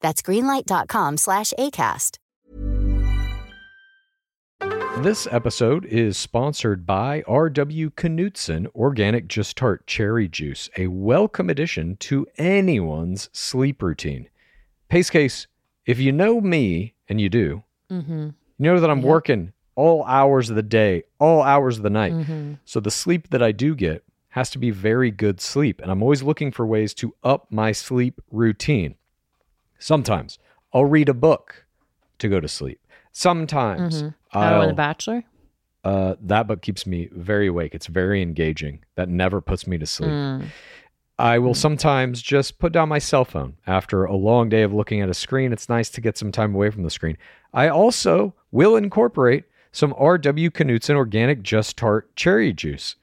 That's greenlight.com slash ACAST. This episode is sponsored by R.W. Knudsen Organic Just Tart Cherry Juice, a welcome addition to anyone's sleep routine. Pace case, if you know me, and you do, Mm-hmm. you know that I'm working all hours of the day, all hours of the night. Mm-hmm. So the sleep that I do get has to be very good sleep. And I'm always looking for ways to up my sleep routine. Sometimes I'll read a book to go to sleep. Sometimes with I'll, the Bachelor? uh, that book keeps me very awake. It's very engaging. That never puts me to sleep. Mm. I will sometimes just put down my cell phone after a long day of looking at a screen. It's nice to get some time away from the screen. I also will incorporate some R.W. Knudsen organic Just Tart cherry juice.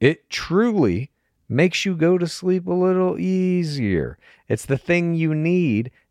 It truly makes you go to sleep a little easier. It's the thing you need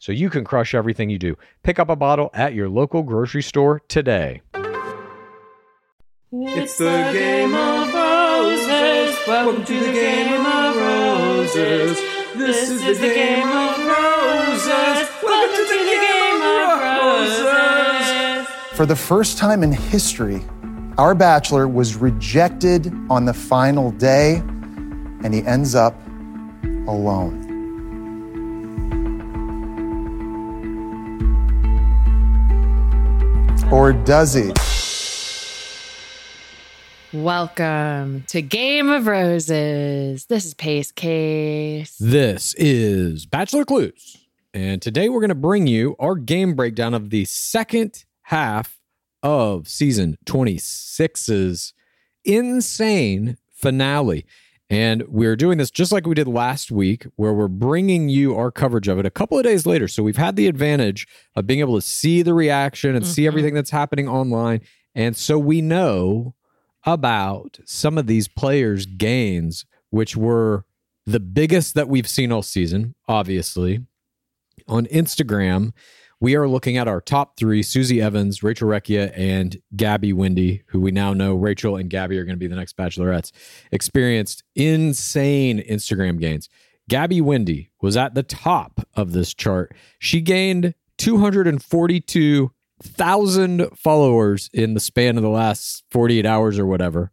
so you can crush everything you do. Pick up a bottle at your local grocery store today. It's the game of roses. Welcome to the game of roses. This is the game of roses. Welcome to the game of roses. For the first time in history, our bachelor was rejected on the final day, and he ends up alone. Or does he? Welcome to Game of Roses. This is Pace Case. This is Bachelor Clues. And today we're going to bring you our game breakdown of the second half of season 26's insane finale. And we're doing this just like we did last week, where we're bringing you our coverage of it a couple of days later. So we've had the advantage of being able to see the reaction and see Mhm. everything that's happening online. And so we know about some of these players' gains, which were the biggest that we've seen all season, obviously. On Instagram, we are looking at our top three Susie Evans, Rachel Recchia, and Gabby Windey, who we now know Rachel and Gabby are going to be the next bachelorettes, experienced insane Instagram gains. Gabby Windey was at the top of this chart. She gained 242,000 followers in the span of the last 48 hours or whatever.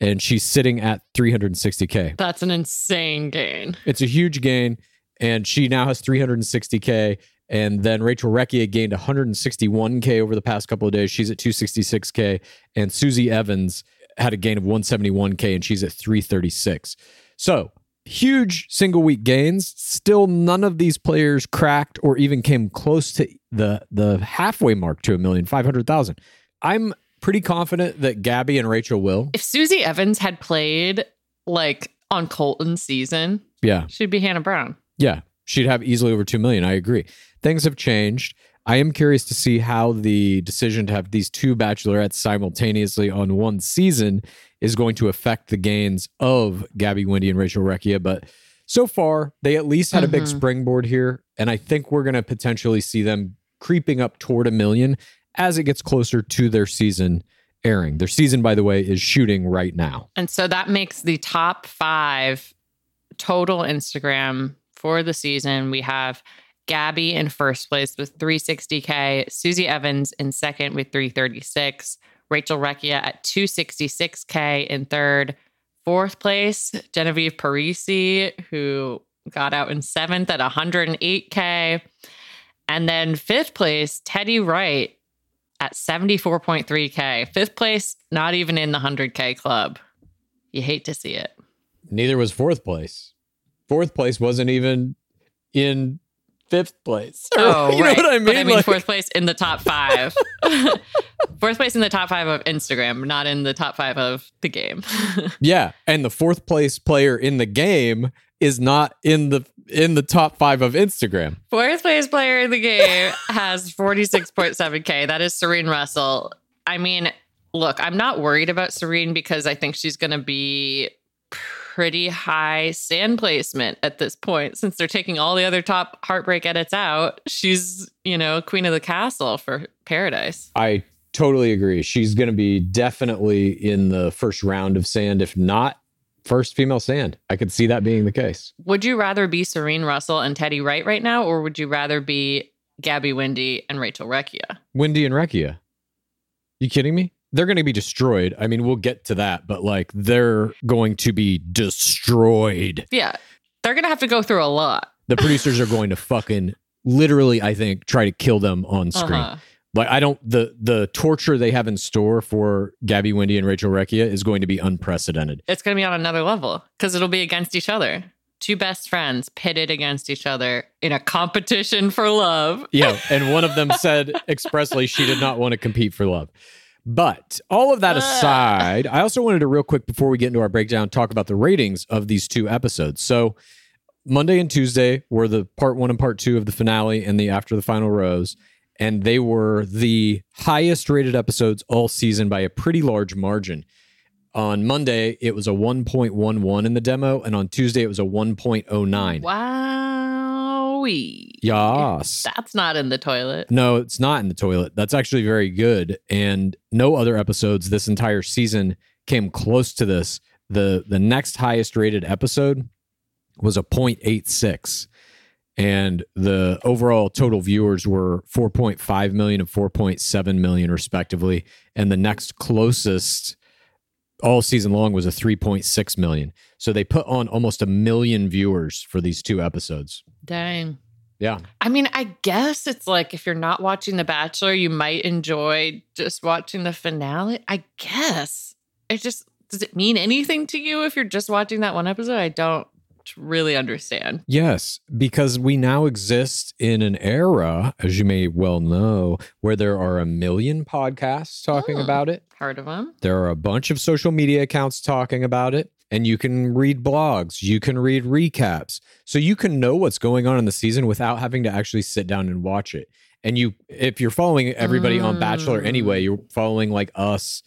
And she's sitting at 360K. That's an insane gain. It's a huge gain, and she now has 360k. And then Rachel Recchia gained 161k over the past couple of days. She's at 266k, and Susie Evans had a gain of 171k, and she's at 336. So huge single week gains. Still, none of these players cracked or even came close to the the halfway mark to a million five hundred thousand. I'm pretty confident that Gabby and Rachel will. If Susie Evans had played like on Colton's season, Yeah. she'd be Hannah Brown. Yeah. She'd have easily over 2 million. I agree. Things have changed. I am curious to see how the decision to have these two bachelorettes simultaneously on one season is going to affect the gains of Gabby Windey and Rachel Recchia. But so far, they at least had a big Mhm. springboard here. And I think we're going to potentially see them creeping up toward a million as it gets closer to their season airing. Their season, by the way, is shooting right now. And so that makes the top five total Instagram for the season. We have Gabby in first place with 360K, Susie Evans in second with 336, Rachel Recchia at 266K in third. Fourth place, Genevieve Parisi, who got out in seventh at 108K. And then fifth place, Teddy Wright at 74.3K. Fifth place, not even in the 100K club. You hate to see it. Neither was fourth place. Fourth place wasn't even in fifth place. Oh, you right. know what I mean? But I mean, Like- fourth place in the top five. fourth place in the top five of Instagram, not in the top five of the game. yeah, and the fourth place player in the game is not in the in the top five of Instagram. Fourth place player in the game has 46.7K. That is Serene Russell. I mean, look, I'm not worried about Serene because I think she's going to be pretty high sand placement at this point since they're taking all the other top heartbreak edits out. She's, you know, queen of the castle for Paradise. I totally agree. She's going to be definitely in the first round of sand, if not first female sand. I could see that being the case. Would you rather be Serene Russell and Teddy Wright right now, or would you rather be Gabby Windey and Rachel Recchia? Windey and Recchia. You kidding me? They're going to be destroyed. I mean, we'll get to that, but like they're going to be destroyed. Yeah, they're gonna have to go through a lot. The producers are going to fucking literally, I think, try to kill them on screen. Uh-huh. Like I don't the the torture they have in store for Gabby Windey and Rachel Recchia is going to be unprecedented. It's gonna be on another level because it'll be against each other. Two best friends pitted against each other in a competition for love. Yeah, and one of them said expressly she did not want to compete for love. But all of that aside, I also wanted to real quick before we get into our breakdown talk about the ratings of these two episodes. So Monday and Tuesday were the part 1 and part 2 of the finale and the after the final rose and they were the highest rated episodes all season by a pretty large margin. On Monday, it was a 1.11 in the demo, and on Tuesday, it was a 1.09. Wowee. Yes. That's not in the toilet. No, it's not in the toilet. That's actually very good. And no other episodes this entire season came close to this. The the next highest rated episode was a 0.86. And the overall total viewers were 4.5 million and 4.7 million, respectively. And the next closest all season long was a 3.6 million. So they put on almost a million viewers for these two episodes. Dang. Yeah. I mean, I guess it's like if you're not watching The Bachelor, you might enjoy just watching the finale. I guess. It just does it mean anything to you if you're just watching that one episode? I don't really understand. Yes, because we now exist in an era, as you may well know, where there are a million podcasts talking Oh. about it. Heard of them? There are a bunch of social media accounts talking about it. And you can read blogs, you can read recaps. So you can know what's going on in the season without having to actually sit down and watch it. And you if you're following everybody on Bachelor anyway, Mm. you're following like us,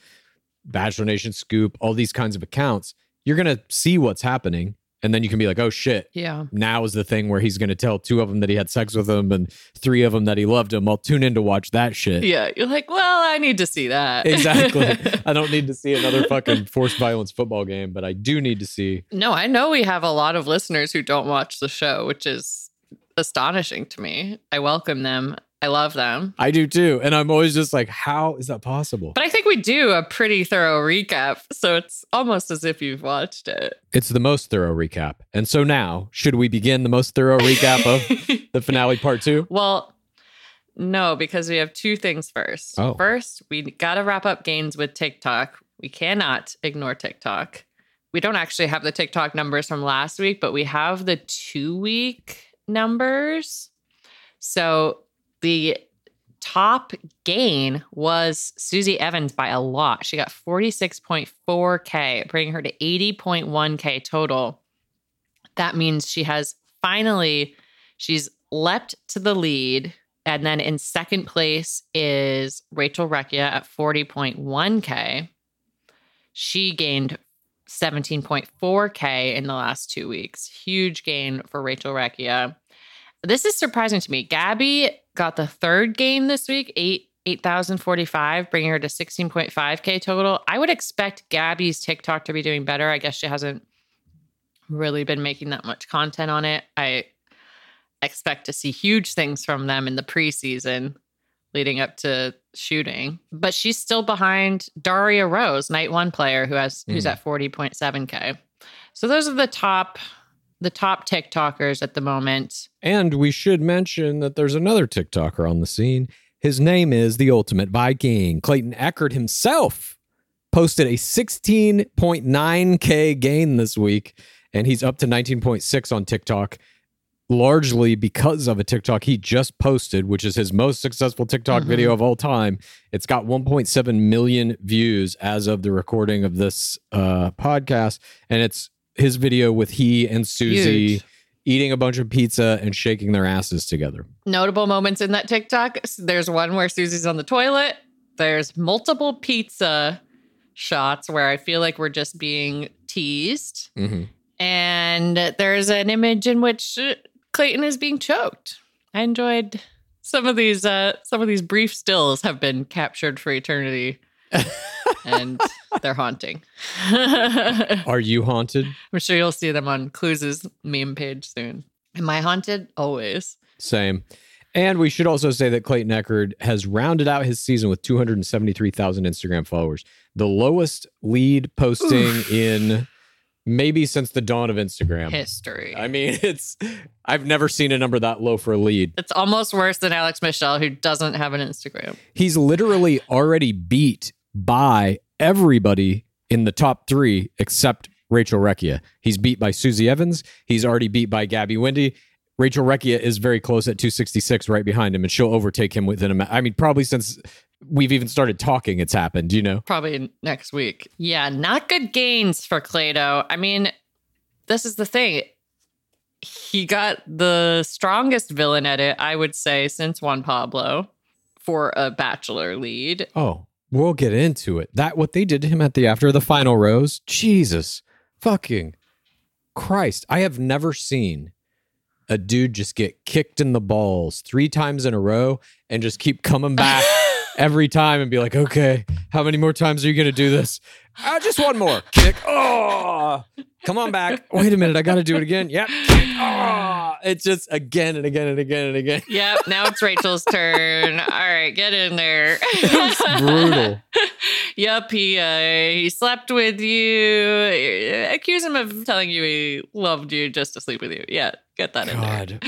Bachelor Nation Scoop, all these kinds of accounts, you're gonna see what's happening. And then you can be like, oh shit, Yeah. now is the thing where he's going to tell two of them that he had sex with them and three of them that he loved him. I'll tune in to watch that shit. Yeah. You're like, well, I need to see that. Exactly. I don't need to see another fucking forced violence football game, but I do need to see. no, I know we have a lot of listeners who don't watch the show, which is astonishing to me. I welcome them. I love them. I do too. And I'm always just like, how is that possible? But I think we do a pretty thorough recap. So it's almost as if you've watched it. It's the most thorough recap. And so now, should we begin the most thorough recap of the finale part two? Well, no, because we have two things first. Oh. First, we got to wrap up gains with TikTok. We cannot ignore TikTok. We don't actually have the TikTok numbers from last week, but we have the two week numbers. So the top gain was Susie Evans by a lot. She got 46.4K, bringing her to 80.1K total. That means she has finally, she's leapt to the lead. And then in second place is Rachel Recchia at 40.1K. She gained 17.4K in the last two weeks. Huge gain for Rachel Recchia. This is surprising to me. Gabby got the third gain this week, eight 8,045, bringing her to 16.5K total. I would expect Gabby's TikTok to be doing better. I guess she hasn't really been making that much content on it. I expect to see huge things from them in the preseason leading up to shooting. But she's still behind Daria Rose, night one player who has who's Mm. at 40.7K. So those are the top the top TikTokers at the moment. And we should mention that there's another TikToker on the scene. His name is the Ultimate Viking. Clayton Echard himself posted a 16.9K gain this week, and he's up to 19.6 on TikTok, largely because of a TikTok he just posted, which is his most successful TikTok Mhm. video of all time. It's got 1.7 million views as of the recording of this uh, podcast, and it's his video with he and Susie Huge. Eating a bunch of pizza and shaking their asses together. Notable moments in that TikTok. There's one where Susie's on the toilet. There's multiple pizza shots where I feel like we're just being teased. Mm-hmm. And there's an image in which uh, Clayton is being choked. I enjoyed some of these uh some of these brief stills have been captured for eternity. and they're haunting. Are you haunted? I'm sure you'll see them on Clues' meme page soon. Am I haunted? Always. Same. And we should also say that Clayton Echard has rounded out his season with 273,000 Instagram followers, the lowest lead posting in maybe since the dawn of Instagram. History. I mean, it's I've never seen a number that low for a lead. It's almost worse than Alex Michelle, who doesn't have an Instagram. He's literally already beat by everybody in the top three except Rachel Recchia. He's beat by Susie Evans. He's already beat by Gabby Windey. Rachel Recchia is very close at 266 right behind him, and she'll overtake him within a ma- I mean, probably since we've even started talking, it's happened, you know? Probably next week. Yeah, not good gains for Clado. I mean, this is the thing. He got the strongest villain edit, I would say, since Juan Pablo for a bachelor lead. Oh, we'll get into it. That what they did to him at the after the final rose. Jesus fucking Christ. I have never seen a dude just get kicked in the balls three times in a row and just keep coming back every time and be like, okay, how many more times are you going to do this? Uh, just one more. Kick. Oh, come on back. Wait a minute. I got to do it again. Yep. Kick. Oh, it's just again and again and again and again. Yep, now it's Rachel's turn. All right, get in there. It's brutal. yep, he uh, he slept with you. Accuse him of telling you he loved you just to sleep with you. Yeah, get that in there. God.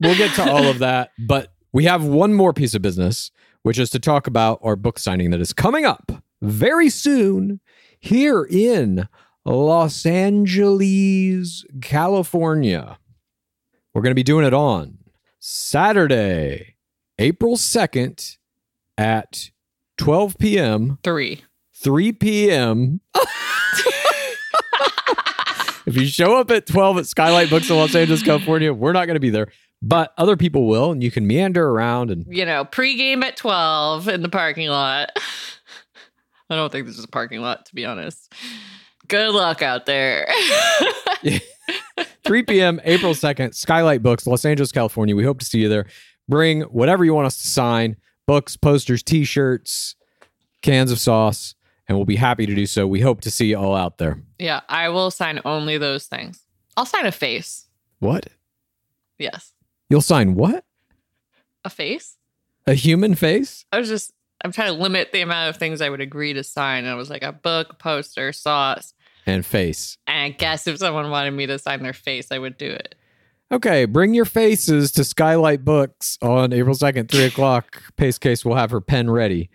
We'll get to all of that, but we have one more piece of business, which is to talk about our book signing that is coming up very soon here in Los Angeles, California. We're going to be doing it on Saturday, April 2nd at 12 p.m. Three. 3 p.m. if you show up at 12 at Skylight Books in Los Angeles, California, we're not going to be there, but other people will, and you can meander around and You know, pregame at twelve in the parking lot. I don't think this is a parking lot, to be honest. Good luck out there. 3 p.m. April 2nd, Skylight Books, Los Angeles, California. We hope to see you there. Bring whatever you want us to sign books, posters, t shirts, cans of sauce, and we'll be happy to do so. We hope to see you all out there. yeah, I will sign only those things. I'll sign a face. What? Yes, You'll sign what? a face. A human face? I was just I'm trying to limit the amount of things I would agree to sign. And I was like a book, poster, sauce. And face. And I guess if someone wanted me to sign their face, I would do it. Okay, bring your faces to Skylight Books on April 2nd, 3 o'clock. Pace Case will have her pen ready,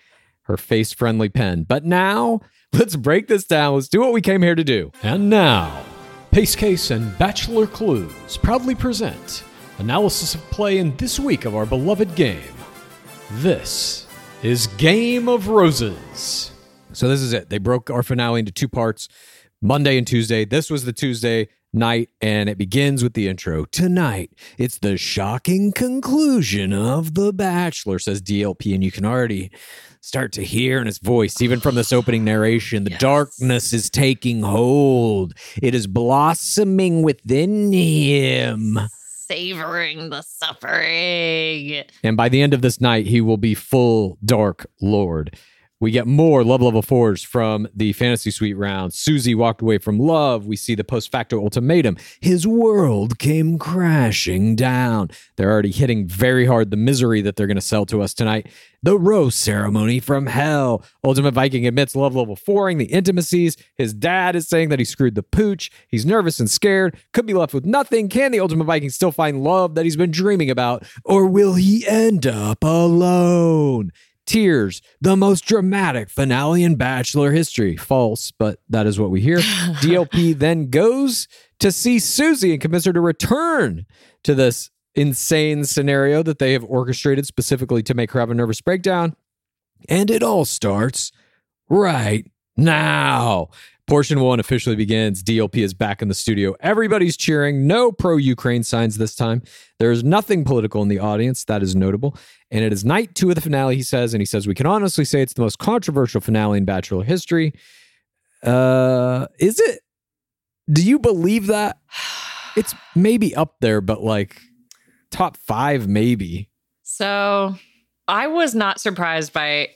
her face friendly pen. But now, let's break this down. Let's do what we came here to do. And now, Pace Case and Bachelor Clues proudly present analysis of play in this week of our beloved game, This is Game of Roses. So this is it. They broke our finale into two parts, Monday and Tuesday. This was the Tuesday night, and it begins with the intro. Tonight, it's the shocking conclusion of The Bachelor, says DLP, and you can already start to hear in his voice, even from this opening narration, the darkness is taking hold. It is blossoming within him. Savoring the suffering. And by the end of this night, he will be full Dark Lord. We get more love level fours from the fantasy suite round. Susie walked away from love. We see the post facto ultimatum. His world came crashing down. They're already hitting very hard the misery that they're going to sell to us tonight. The rose ceremony from hell. Ultimate Viking admits love level fouring, the intimacies. His dad is saying that he screwed the pooch. He's nervous and scared. Could be left with nothing. Can the Ultimate Viking still find love that he's been dreaming about? Or will he end up alone? Tears, the most dramatic finale in Bachelor history. False, but that is what we hear. DLP then goes to see Susie and convince her to return to this insane scenario that they have orchestrated specifically to make her have a nervous breakdown. And it all starts right now. Portion one officially begins. DLP is back in the studio. Everybody's cheering. No pro Ukraine signs this time. There is nothing political in the audience. That is notable. And it is night two of the finale, he says. And he says, We can honestly say it's the most controversial finale in Bachelor history. Uh, is it? Do you believe that? It's maybe up there, but like top five, maybe. So I was not surprised by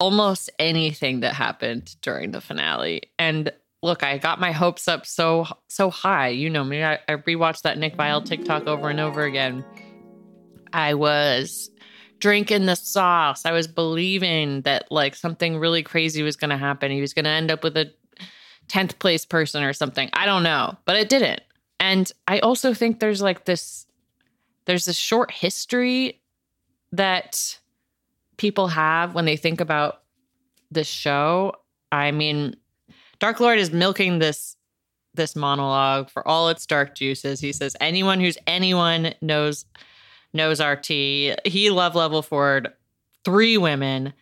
almost anything that happened during the finale. And look, I got my hopes up so so high. You know me. I, I rewatched that Nick Viall TikTok over and over again. I was drinking the sauce. I was believing that like something really crazy was going to happen. He was going to end up with a 10th place person or something. I don't know, but it didn't. And I also think there's like this there's a short history that people have when they think about this show. I mean, Dark Lord is milking this this monologue for all its dark juices. He says anyone who's anyone knows knows RT. He love level forward three women.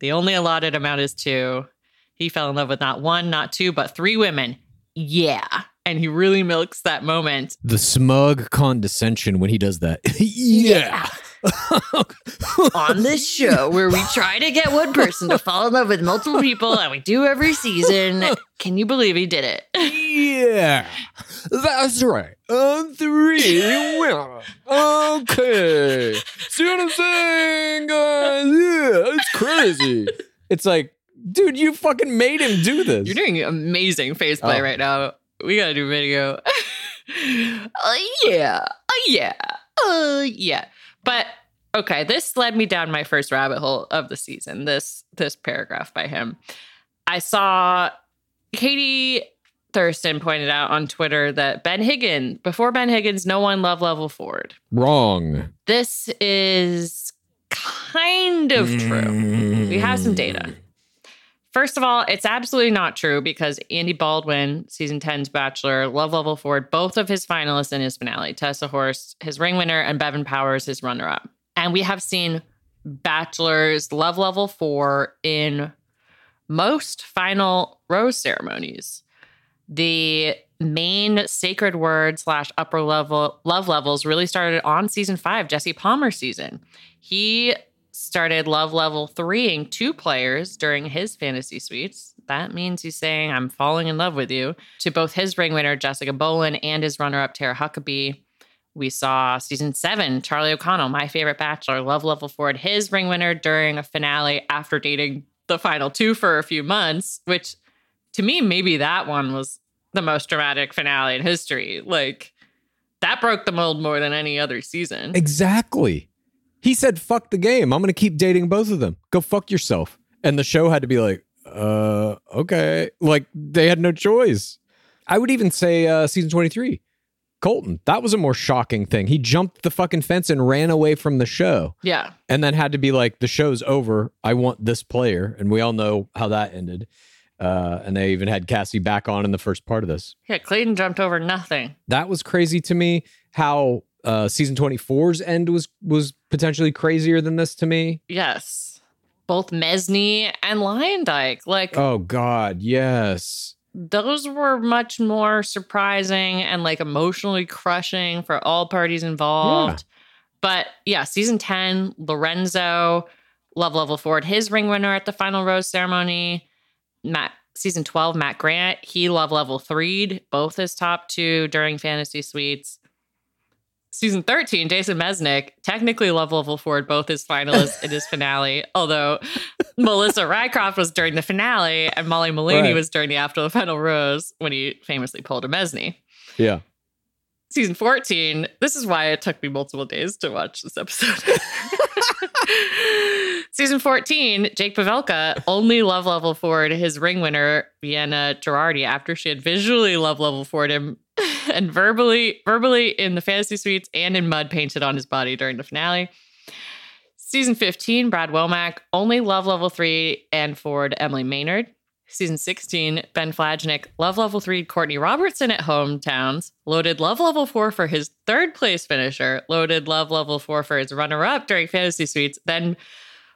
The only allotted amount is two. He fell in love with not one, not two, but three women. Yeah. And he really milks that moment. The smug condescension when he does that. yeah. On this show where we try to get one person to fall in love with multiple people and we do every season. Can you believe he did it? Yeah, that's right. On three, women. Okay. See what I'm saying, guys? Yeah, it's crazy. It's like, dude, you fucking made him do this. You're doing amazing face play Oh. right now. We gotta do video. uh, yeah. Uh, yeah. Uh, yeah. But okay, this led me down my first rabbit hole of the season. This this paragraph by him. I saw Katie Thurston pointed out on Twitter that Ben Higgins, before Ben Higgins, no one loved level forward. Wrong. This is kind of true. We have some data. First of all, it's absolutely not true because Andy Baldwin, season 10's Bachelor, Love Level Forward, both of his finalists in his finale, Tessa Horst, his ring winner, and Bevin Powers, his runner up. And we have seen Bachelor's Love Level 4 in most final rose ceremonies. The main sacred word slash upper level love levels really started on season five, Jesse Palmer season. He started love level threeing two players during his fantasy suites. That means he's saying, I'm falling in love with you to both his ring winner, Jessica Bowlin, and his runner up, Tara Huckabee. We saw season seven, Charlie O'Connell, my favorite bachelor, love level forward, his ring winner during a finale after dating the final two for a few months, which to me, maybe that one was the most dramatic finale in history. Like, that broke the mold more than any other season. Exactly. He said, fuck the game. I'm going to keep dating both of them. Go fuck yourself. And the show had to be like, uh, okay. Like they had no choice. I would even say uh, season 23, Colton. That was a more shocking thing. He jumped the fucking fence and ran away from the show Yeah. and then had to be like, the show's over. I want this player. And we all know how that ended. Uh, and they even had Cassie back on in the first part of this Yeah. Clayton jumped over nothing. that was crazy to me how uh, season 24's end was was potentially crazier than this to me. Yes. Both Mesney and Luyendyk. Like Oh God, yes. those were much more surprising and like emotionally crushing for all parties involved. But yeah, season 10, Lorenzo, Love Level Forward, his ring winner at the final rose ceremony. Matt, season 12, Matt Grant, he Love Level 3'd both his top two during Fantasy Suites. Season 13, Jason Mesnick, technically Love Level Forward, both his finalists in his finale. Although Melissa Rycroft was during the finale and Molly Malaney Right. was during the after the final rose when he famously pulled a Mesney. Yeah. Season 14, this is why it took me multiple days to watch this episode. Season 14, Jake Pavelka only love level forward his ring winner, Vienna Girardi, after she had visually love level forward him and verbally, verbally in the fantasy suites and in mud painted on his body during the finale. Season 15, Brad Womack, only love level three and forward Emily Maynard. Season 16, Ben Flajnik, love level three Courtney Robertson at hometowns, loaded love level four for his third place finisher, loaded love level four for his runner up during fantasy suites, then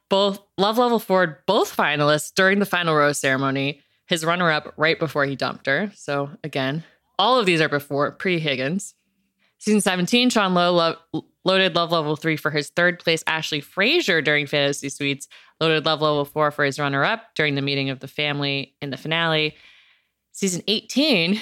both love level forward, both finalists during the final rose ceremony, his runner up right before he dumped her. So again, all of these are before pre Higgins. Season 17, Sean Lowe lo- loaded love level three for his third place Ashley Frazier during Fantasy Suites, loaded love level four for his runner up during the meeting of the family in the finale. Season 18,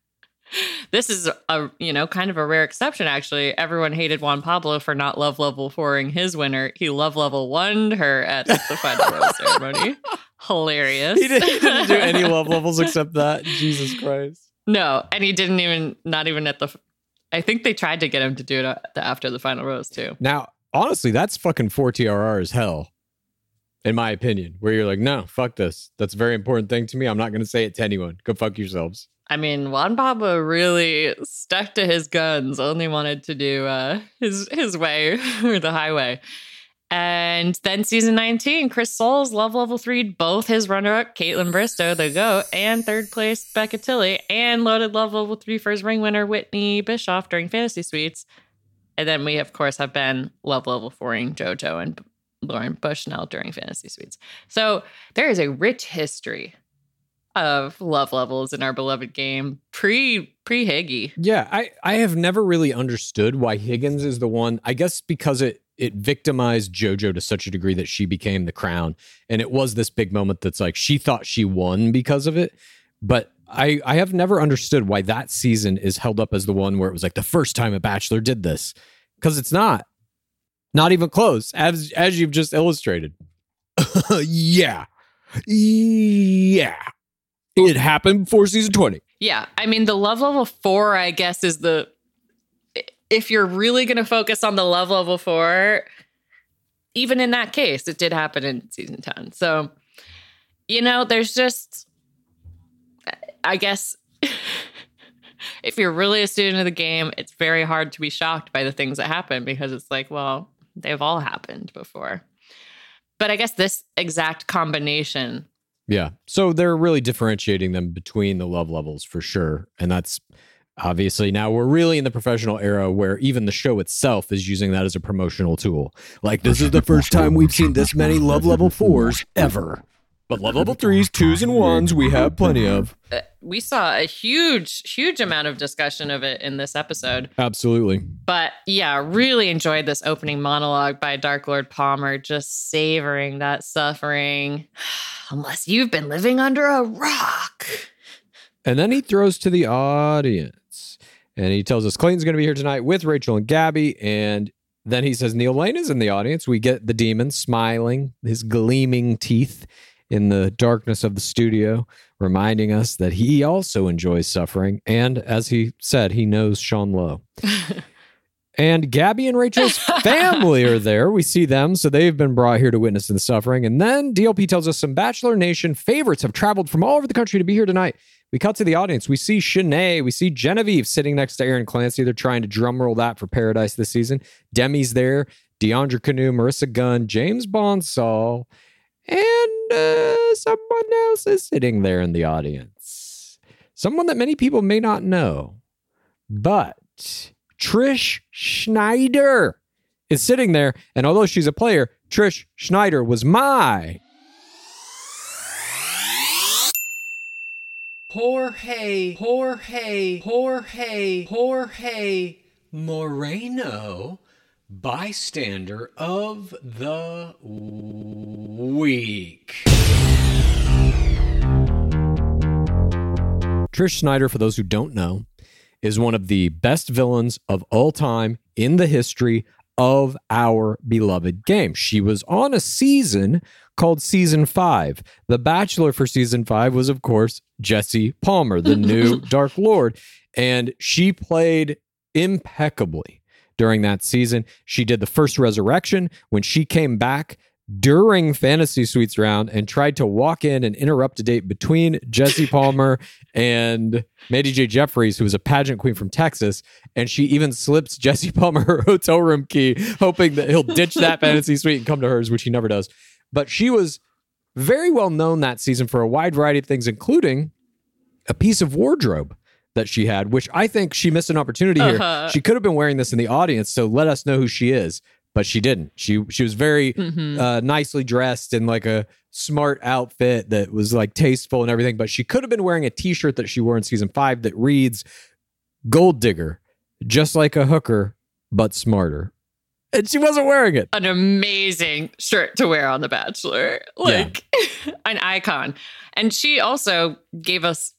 this is a you know kind of a rare exception actually. Everyone hated Juan Pablo for not love level fouring his winner. He love level one her at the final rose ceremony. Hilarious. He, did, he didn't do any love levels except that. Jesus Christ. No, and he didn't even not even at the. I think they tried to get him to do it after the final rose too. Now, honestly, that's fucking 4 TRR as hell, in my opinion, where you're like, no, fuck this. That's a very important thing to me. I'm not going to say it to anyone. Go fuck yourselves. I mean, Juan Pablo really stuck to his guns. Only wanted to do uh, his his way or the highway. And then season 19, Chris Soules, love level three, both his runner up, Kaitlyn Bristowe, the GOAT, and third place, Becca Tilley, and loaded love level three for his ring winner, Whitney Bischoff, during Fantasy Suites. And then we, of course, have been love level fouring JoJo and Lauren Bushnell during Fantasy Suites. So there is a rich history of love levels in our beloved game pre pre Higgy. Yeah, I, I have never really understood why Higgins is the one. I guess because it it victimized JoJo to such a degree that she became the crown. And it was this big moment that's like she thought she won because of it. But I, I have never understood why that season is held up as the one where it was like the first time a bachelor did this. Because it's not. Not even close, as as you've just illustrated. yeah. Yeah. It happened before season 20. Yeah, I mean the love level four, I guess, is the if you're really going to focus on the love level four. Even in that case, it did happen in season ten. So, you know, there's just, I guess, if you're really a student of the game, it's very hard to be shocked by the things that happen because it's like, well, they've all happened before. But I guess this exact combination Yeah. So they're really differentiating them between the love levels for sure. And that's obviously now we're really in the professional era where even the show itself is using that as a promotional tool. Like, this is the first time we've seen this many love level fours ever. But love level threes, twos, and ones, we have plenty of. Uh, we saw a huge, huge amount of discussion of it in this episode. Absolutely. But yeah, really enjoyed this opening monologue by Dark Lord Palmer, just savoring that suffering. Unless you've been living under a rock. And then he throws to the audience and he tells us Clayton's going to be here tonight with Rachel and Gabby. And then he says Neil Lane is in the audience. We get the demon smiling, his gleaming teeth in the darkness of the studio, reminding us that he also enjoys suffering. And as he said, he knows Sean Lowe. And Gabby and Rachel's family are there. We see them. So they've been brought here to witness the suffering. And then DLP tells us some Bachelor Nation favorites have traveled from all over the country to be here tonight. We cut to the audience. We see Shanae. We see Genevieve sitting next to Aaron Clancy. They're trying to drumroll that for Paradise this season. Demi's there. Deandra Kanu, Marissa Gunn, James Bonsall, and uh, someone else is sitting there in the audience. Someone that many people may not know. But Trish Schneider is sitting there. And although she's a player, Trish Schneider was my Jorge, Jorge, Jorge, Jorge Moreno, bystander of the week. Trish Schneider, for those who don't know, is one of the best villains of all time in the history of our beloved game. She was on a season called Season 5. The Bachelor for Season 5 was, of course, Jesse Palmer, the new Dark Lord. And she played impeccably during that season. She did the first resurrection when she came back during Fantasy Suites round and tried to walk in and interrupt a date between Jesse Palmer and Mandy J. Jeffries, who was a pageant queen from Texas. And she even slips Jesse Palmer her hotel room key, hoping that he'll ditch that fantasy suite and come to hers, which he never does. But she was very well known that season for a wide variety of things, including a piece of wardrobe that she had, which I think she missed an opportunity here. Uh-huh. She could have been wearing this in the audience, so let us know who she is. But she didn't. She she was very Mhm. uh, nicely dressed in like a smart outfit that was like tasteful and everything. But she could have been wearing a T-shirt that she wore in season five that reads "Gold Digger," just like a hooker, but smarter. And she wasn't wearing it. An amazing shirt to wear on The Bachelor. Like an icon. And she also gave us,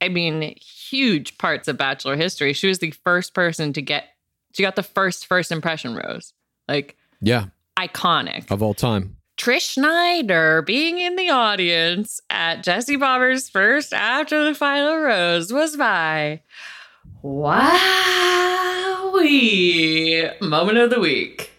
I mean, huge parts of Bachelor history. She was the first person to get, she got the first first impression rose. Like Yeah, iconic. of all time. Trish Schneider being in the audience at Jesse Palmer's first after the final rose was my wowee moment of the week.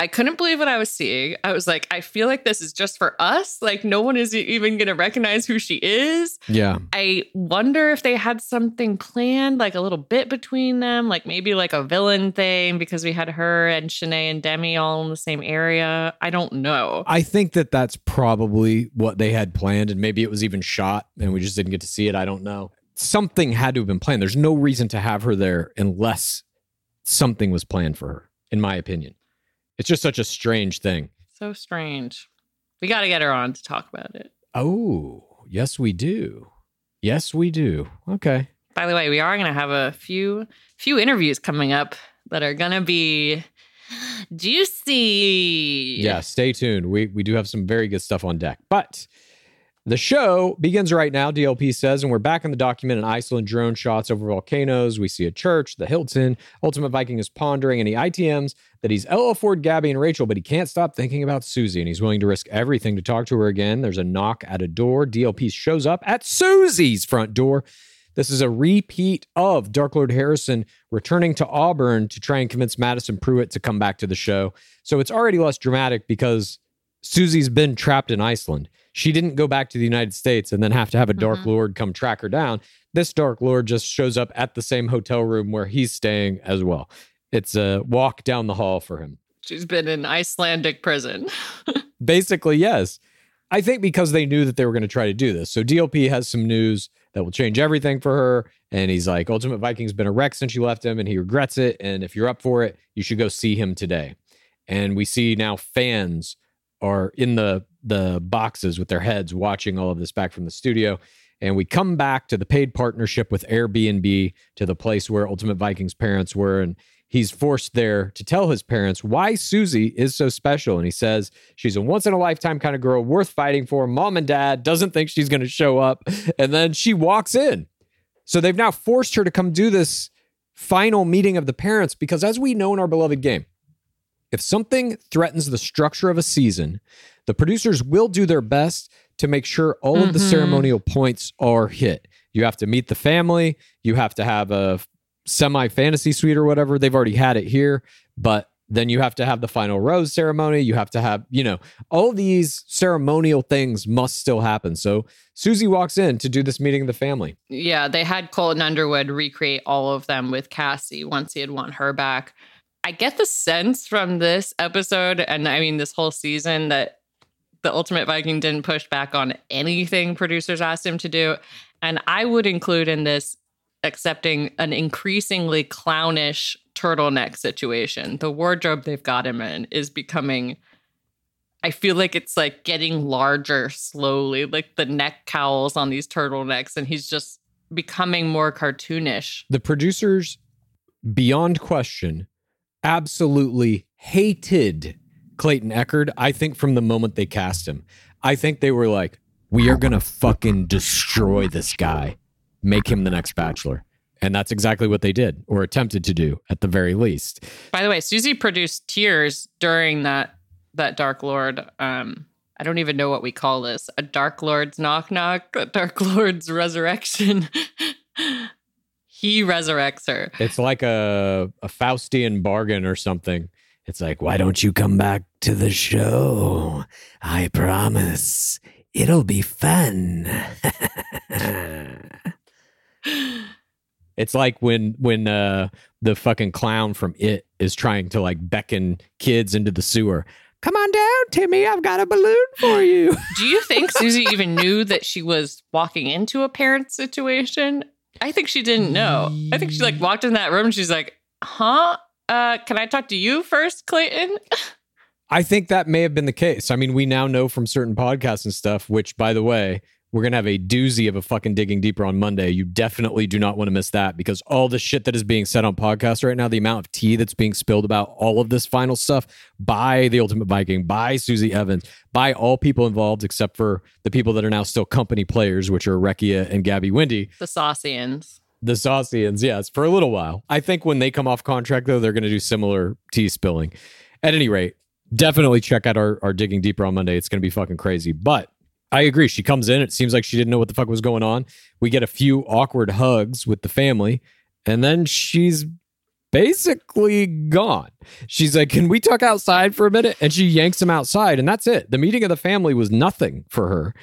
I couldn't believe what I was seeing. I was like, I feel like this is just for us. Like, no one is even going to recognize who she is. Yeah, I wonder if they had something planned, like a little bit between them, like maybe like a villain thing because we had her and Shanae and Demi all in the same area. I don't know. I think that that's probably what they had planned, and maybe it was even shot, and we just didn't get to see it. I don't know. Something had to have been planned. There's no reason to have her there unless something was planned for her, in my opinion. It's just such a strange thing. So strange. We got to get her on to talk about it. Oh, yes, we do. Yes, we do. Okay. By the way, we are going to have a few few interviews coming up that are going to be juicy. Yeah, stay tuned. We we do have some very good stuff on deck. But the show begins right now, DLP says, and we're back in the document in Iceland drone shots over volcanoes. We see a church, the Hilton. Ultimate Viking is pondering he ITMs that he's oh, LL Ford, Gabby, and Rachel, but he can't stop thinking about Susie and he's willing to risk everything to talk to her again. There's a knock at a door. DLP shows up at Susie's front door. This is a repeat of Dark Lord Harrison returning to Auburn to try and convince Madison Prewett to come back to the show. So it's already less dramatic because Susie's been trapped in Iceland. She didn't go back to the United States and then have to have a Dark mm-hmm. Lord come track her down. This Dark Lord just shows up at the same hotel room where he's staying as well. It's a walk down the hall for him. She's been in Icelandic prison. Basically, yes. I think because they knew that they were going to try to do this. So DLP has some news that will change everything for her. And he's like, Ultimate Viking's been a wreck since you left him and he regrets it. And if you're up for it, you should go see him today. And we see now fans are in the the boxes with their heads watching all of this back from the studio. And we come back to the paid partnership with Airbnb to the place where Ultimate Viking's parents were. And he's forced there to tell his parents why Susie is so special. And he says she's a once in a lifetime kind of girl worth fighting for. Mom and dad doesn't think she's going to show up. And then she walks in. So they've now forced her to come do this final meeting of the parents because, as we know in our beloved game, if something threatens the structure of a season, the producers will do their best to make sure all of the Mhm. ceremonial points are hit. You have to meet the family, you have to have a semi fantasy suite or whatever. They've already had it here, but then you have to have the final rose ceremony. You have to have, you know, all these ceremonial things must still happen. So Susie walks in to do this meeting of the family. Yeah, they had Colton Underwood recreate all of them with Cassie once he had won her back. I get the sense from this episode, and I mean this whole season, that the Ultimate Viking didn't push back on anything producers asked him to do. And I would include in this accepting an increasingly clownish turtleneck situation. The wardrobe they've got him in is becoming I feel like it's like getting larger slowly, like the neck cowls on these turtlenecks, and he's just becoming more cartoonish. The producers, beyond question, absolutely hated Clayton Echard. I think from the moment they cast him, I think they were like, we are going to fucking destroy this guy, make him the next Bachelor. And that's exactly what they did or attempted to do at the very least. By the way, Susie produced tears during that that Dark Lord um I don't even know what we call this. A Dark Lord's knock knock, a Dark Lord's resurrection. he resurrects her. It's like a, a Faustian bargain or something. It's like, why don't you come back to the show? I promise it'll be fun. it's like when when uh the fucking clown from it is trying to like beckon kids into the sewer. Come on down, Timmy. I've got a balloon for you. Do you think Susie even knew that she was walking into a parent situation? I think she didn't know. I think she like walked in that room and she's like, "Huh? Uh, can I talk to you first, Clayton?" I think that may have been the case. I mean, we now know from certain podcasts and stuff, which, by the way, we're going to have a doozy of a fucking digging deeper on Monday. You definitely do not want to miss that because all the shit that is being said on podcasts right now, the amount of tea that's being spilled about all of this final stuff by the Ultimate Viking, by Susie Evans, by all people involved except for the people that are now still company players, which are Recchia and Gabby Windey. The Saucians. The Saucians, yes, for a little while. I think when they come off contract, though, they're going to do similar tea spilling. At any rate, definitely check out our, our digging deeper on Monday. It's going to be fucking crazy. But I agree. She comes in. It seems like she didn't know what the fuck was going on. We get a few awkward hugs with the family, and then she's basically gone. She's like, Can we talk outside for a minute? And she yanks him outside, and that's it. The meeting of the family was nothing for her.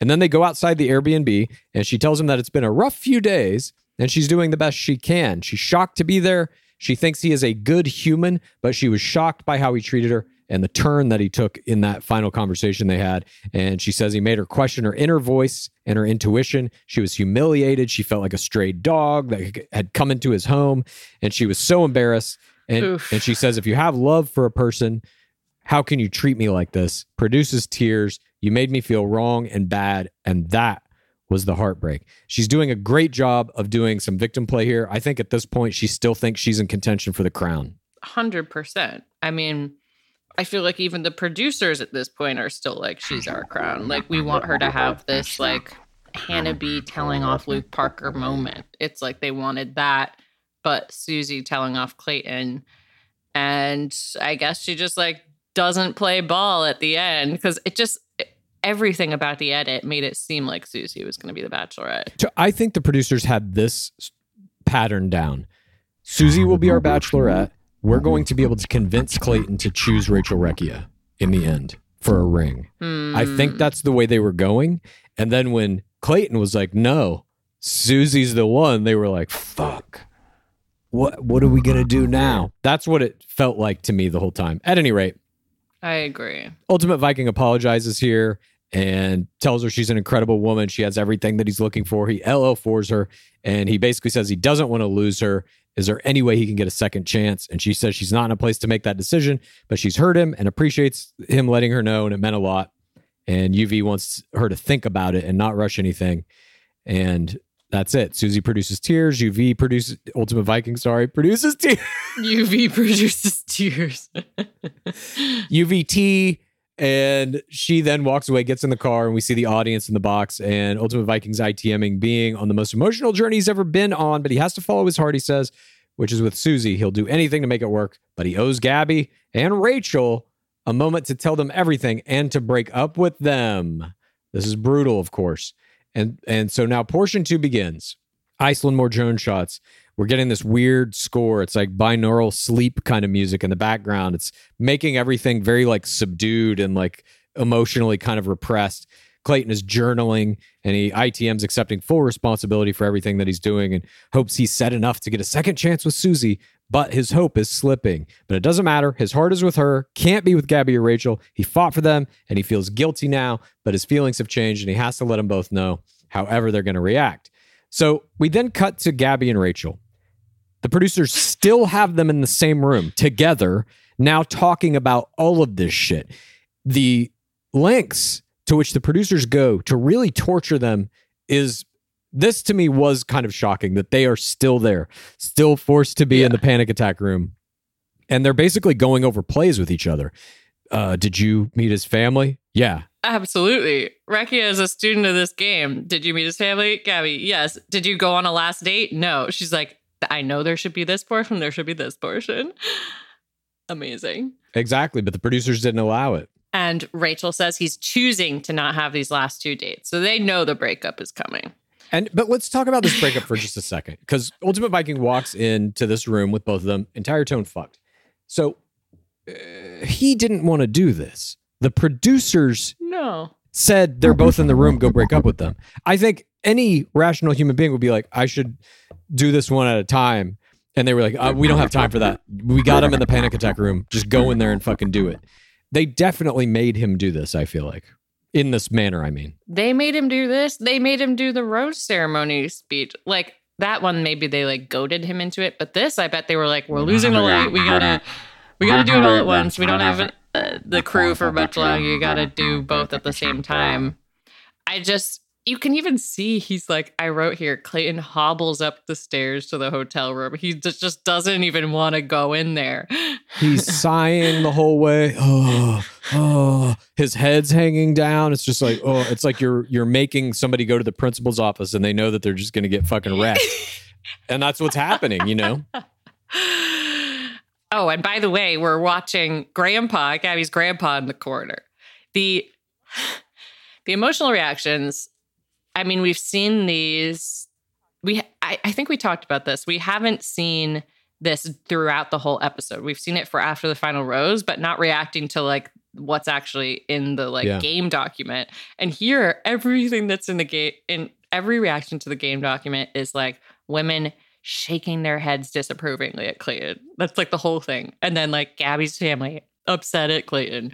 And then they go outside the Airbnb, and she tells him that it's been a rough few days, and she's doing the best she can. She's shocked to be there. She thinks he is a good human, but she was shocked by how he treated her and the turn that he took in that final conversation they had. And she says he made her question her inner voice and her intuition. She was humiliated. She felt like a stray dog that had come into his home, and she was so embarrassed. And, and she says, if you have love for a person, how can you treat me like this? Produces tears. You made me feel wrong and bad. And that was the heartbreak. She's doing a great job of doing some victim play here. I think at this point, she still thinks she's in contention for the crown. 100%. I mean, I feel like even the producers at this point are still like, she's our crown. Like, we want her to have this, like, Hannah B telling off Luke Parker moment. It's like they wanted that, but Susie telling off Clayton. And I guess she just, like, doesn't play ball at the end because it just, everything about the edit made it seem like Susie was going to be the bachelorette. So I think the producers had this pattern down. Susie will be our bachelorette we're going to be able to convince Clayton to choose Rachel Recchia in the end for a ring. I think Hmm. that's the way they were going. And then when Clayton was like, no, Susie's the one, they were like, fuck. What what are we gonna do now? That's what it felt like to me the whole time. At any rate, I agree. Ultimate Viking apologizes here and tells her she's an incredible woman. She has everything that he's looking for. He LO4s her and he basically says he doesn't want to lose her. Is there any way he can get a second chance? And she says she's not in a place to make that decision, but she's heard him and appreciates him letting her know, and it meant a lot. And UV wants her to think about it and not rush anything. And that's it. Susie produces tears. UV produces Ultimate Viking, sorry, produces tears. UV produces tears. UVT, and she then walks away, gets in the car, and we see the audience in the box. And Ultimate Vikings ITMing being on the most emotional journey he's ever been on, but he has to follow his heart, he says, which is with Susie. He'll do anything to make it work, but he owes Gabby and Rachel a moment to tell them everything and to break up with them. This is brutal, of course. And and so now portion two begins. Iceland more drone shots. We're getting this weird score. It's like binaural sleep kind of music in the background. It's making everything very like subdued and like emotionally kind of repressed. Clayton is journaling and he ITM's accepting full responsibility for everything that he's doing and hopes he's said enough to get a second chance with Susie, but his hope is slipping. But it doesn't matter. His heart is with her, can't be with Gabby or Rachel. He fought for them and he feels guilty now, but his feelings have changed and he has to let them both know however they're going to react. So we then cut to Gabby and Rachel. The producers still have them in the same room together, now talking about all of this shit. The lengths to which the producers go to really torture them is this to me was kind of shocking that they are still there, still forced to be in the panic attack room. And they're basically going over plays with each other. Uh, did you meet his family? Yeah. Absolutely. Recchia is a student of this game. Did you meet his family? Gabby, yes. Did you go on a last date? No. She's like, I know there should be this portion, there should be this portion. Amazing. Exactly. But the producers didn't allow it. And Rachel says he's choosing to not have these last two dates. So they know the breakup is coming. And but let's talk about this breakup for just a second, because Ultimate Viking walks into this room with both of them, entire tone fucked. So uh, he didn't want to do this. The producers No. said they're both in the room, go break up with them. I think any rational human being would be like, I should do this one at a time. And they were like, uh, we don't have time for that. We got him in the panic attack room. Just go in there and fucking do it. They definitely made him do this, I feel like. In this manner, I mean. They made him do this. They made him do the rose ceremony speech. Like that one, maybe they like goaded him into it. But this, I bet they were like, we're losing a light. We gotta, we gotta do it all at once. We don't have uh, the crew for much longer. You gotta do both at the same time. I just, you can even see he's like, I wrote here, Clayton hobbles up the stairs to the hotel room. He just, just doesn't even want to go in there. He's sighing the whole way. Oh, oh, his head's hanging down. It's just like, oh, it's like you're you're making somebody go to the principal's office and they know that they're just gonna get fucking wrecked. and that's what's happening, you know? Oh, and by the way, we're watching Grandpa, Gabby's grandpa in the corner. The the emotional reactions, I mean, we've seen these. We I, I think we talked about this. We haven't seen this throughout the whole episode. We've seen it for after the final rose, but not reacting to like what's actually in the like Yeah. game document. And here, everything that's in the game in every reaction to the game document is like women shaking their heads disapprovingly at Clayton. That's like the whole thing. And then like Gabby's family upset at Clayton.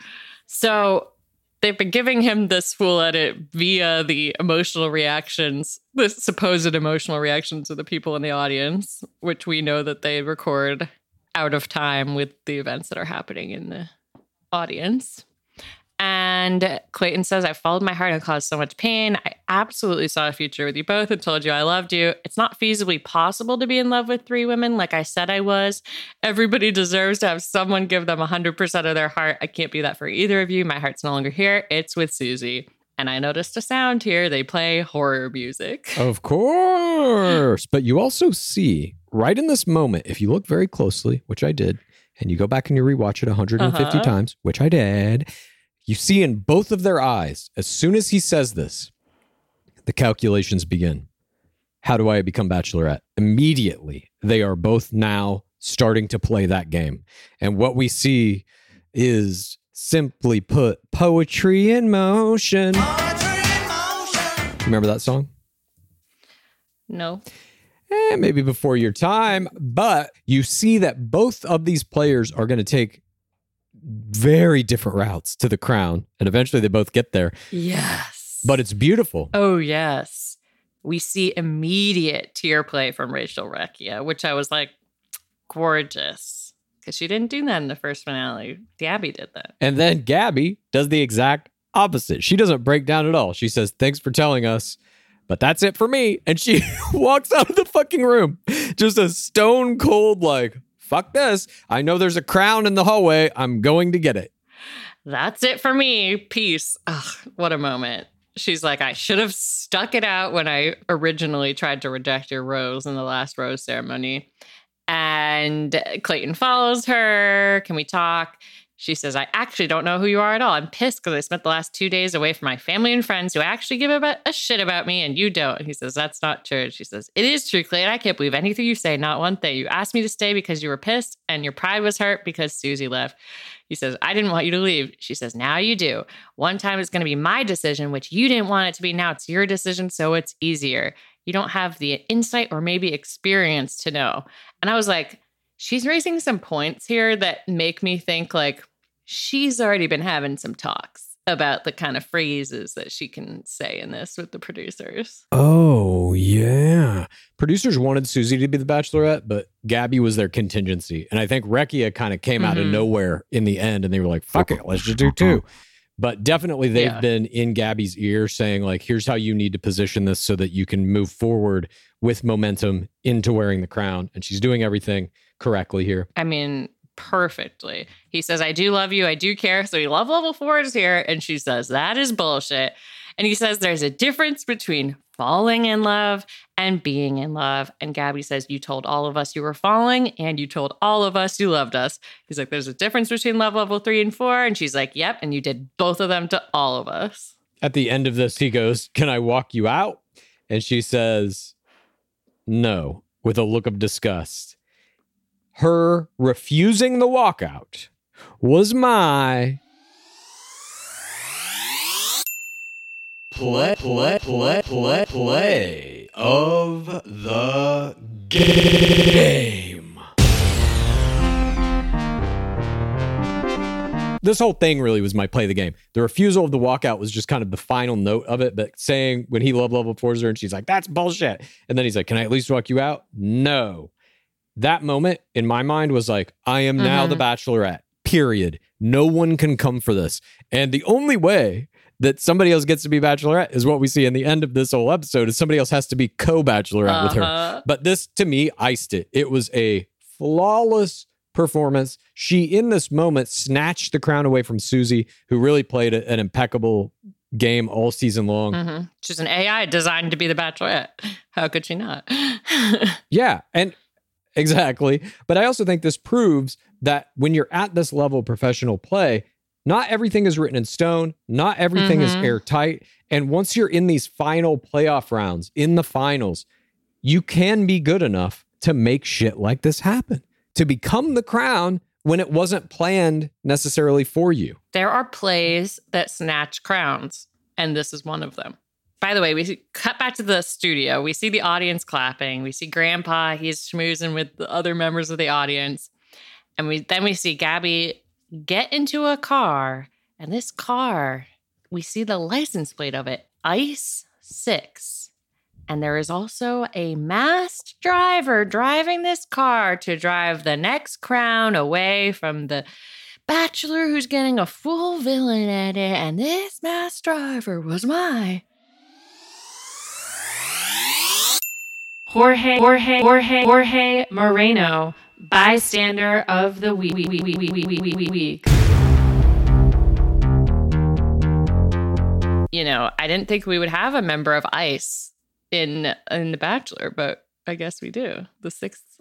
So they've been giving him this full edit via the emotional reactions, the supposed emotional reactions of the people in the audience, which we know that they record out of time with the events that are happening in the audience. And Clayton says, I followed my heart and caused so much pain. I absolutely saw a future with you both and told you I loved you. It's not feasibly possible to be in love with three women like I said I was. Everybody deserves to have someone give them 100% of their heart. I can't be that for either of you. My heart's no longer here. It's with Susie. And I noticed a sound here. They play horror music. Of course. But you also see right in this moment, if you look very closely, which I did, and you go back and you rewatch it 150 Uh-huh. times, which I did, you see in both of their eyes, as soon as he says this, the calculations begin. How do I become bachelorette? Immediately, they are both now starting to play that game. And what we see is simply put poetry in motion. Remember that song? No. eh, maybe before your time, but you see that both of these players are going to take very different routes to the crown, and eventually they both get there. Yes. But it's beautiful. Oh, yes. We see immediate tear play from Rachel Recchia, which I was like, gorgeous. Because she didn't do that in the first finale. Gabby did that. And then Gabby does the exact opposite. She doesn't break down at all. She says, Thanks for telling us, but that's it for me. And she walks out of the fucking room. Just a stone cold, like, fuck this. I know there's a crown in the hallway. I'm going to get it. That's it for me. Peace. Ugh, what a moment. She's like, I should have stuck it out when I originally tried to reject your rose in the last rose ceremony. And Clayton follows her. Can we talk? She says, I actually don't know who you are at all. I'm pissed because I spent the last two days away from my family and friends who actually give a, a shit about me and you don't. And he says, That's not true. She says, It is true, Clayton. I can't believe anything you say, not one thing. You asked me to stay because you were pissed and your pride was hurt because Susie left. He says, I didn't want you to leave. She says, Now you do. One time it's going to be my decision, which you didn't want it to be. Now it's your decision, so it's easier. You don't have the insight or maybe experience to know. And I was like, She's raising some points here that make me think like she's already been having some talks about the kind of phrases that she can say in this with the producers. Oh, yeah. Producers wanted Susie to be the bachelorette, but Gabby was their contingency. And I think Recchia kind of came out of Mhm. nowhere in the end and they were like, fuck it, let's just do two. But definitely they've Yeah. been in Gabby's ear saying, like, here's how you need to position this so that you can move forward with momentum into wearing the crown. And she's doing everything correctly here. I mean, perfectly. He says, I do love you. I do care. So he love level four is here. And she says, that is bullshit. And he says, there's a difference between falling in love and being in love. And Gabby says, You told all of us you were falling and you told all of us you loved us. He's like, There's a difference between love level three and four. And she's like, Yep. And you did both of them to all of us. At the end of this, he goes, Can I walk you out? And she says, No, with a look of disgust. Her refusing the walkout was my Play, play, play, play, play of the game. this whole thing really was my play the game. The refusal of the walkout was just kind of the final note of it. But saying when he love level fours her and she's like, that's bullshit. And then he's like, Can I at least walk you out? No. That moment in my mind was like, I am now the bachelorette, period. No one can come for this. And the only way that somebody else gets to be bachelorette is what we see in the end of this whole episode is somebody else has to be co-bachelorette with her. Uh-huh. But this to me iced it. It was a flawless performance. She in this moment snatched the crown away from Susie, who really played an impeccable game all season long. Mhm. She's an AI designed to be the bachelorette. How could she not? Yeah, and exactly. But I also think this proves that when you're at this level of professional play, not everything is written in stone, not everything is Mhm. airtight. And once you're in these final playoff rounds, in the finals, you can be good enough to make shit like this happen, to become the crown when it wasn't planned necessarily for you. there are plays that snatch crowns, and this is one of them. By the way, we cut back to the studio. We see the audience clapping. We see Grandpa. He's schmoozing with the other members of the audience, and we then we see Gabby get into a car, and this car, we see the license plate of it, Ice Six. And there is also a masked driver driving this car to drive the next crown away from the bachelor who's getting a full villain at it. And this masked driver was my. Jorge, Jorge, Jorge, Jorge Moreno, bystander of the week. week, week, week, week, week, week, week. You know, I didn't think we would have a member of ICE in in The Bachelor, but I guess we do. The sixth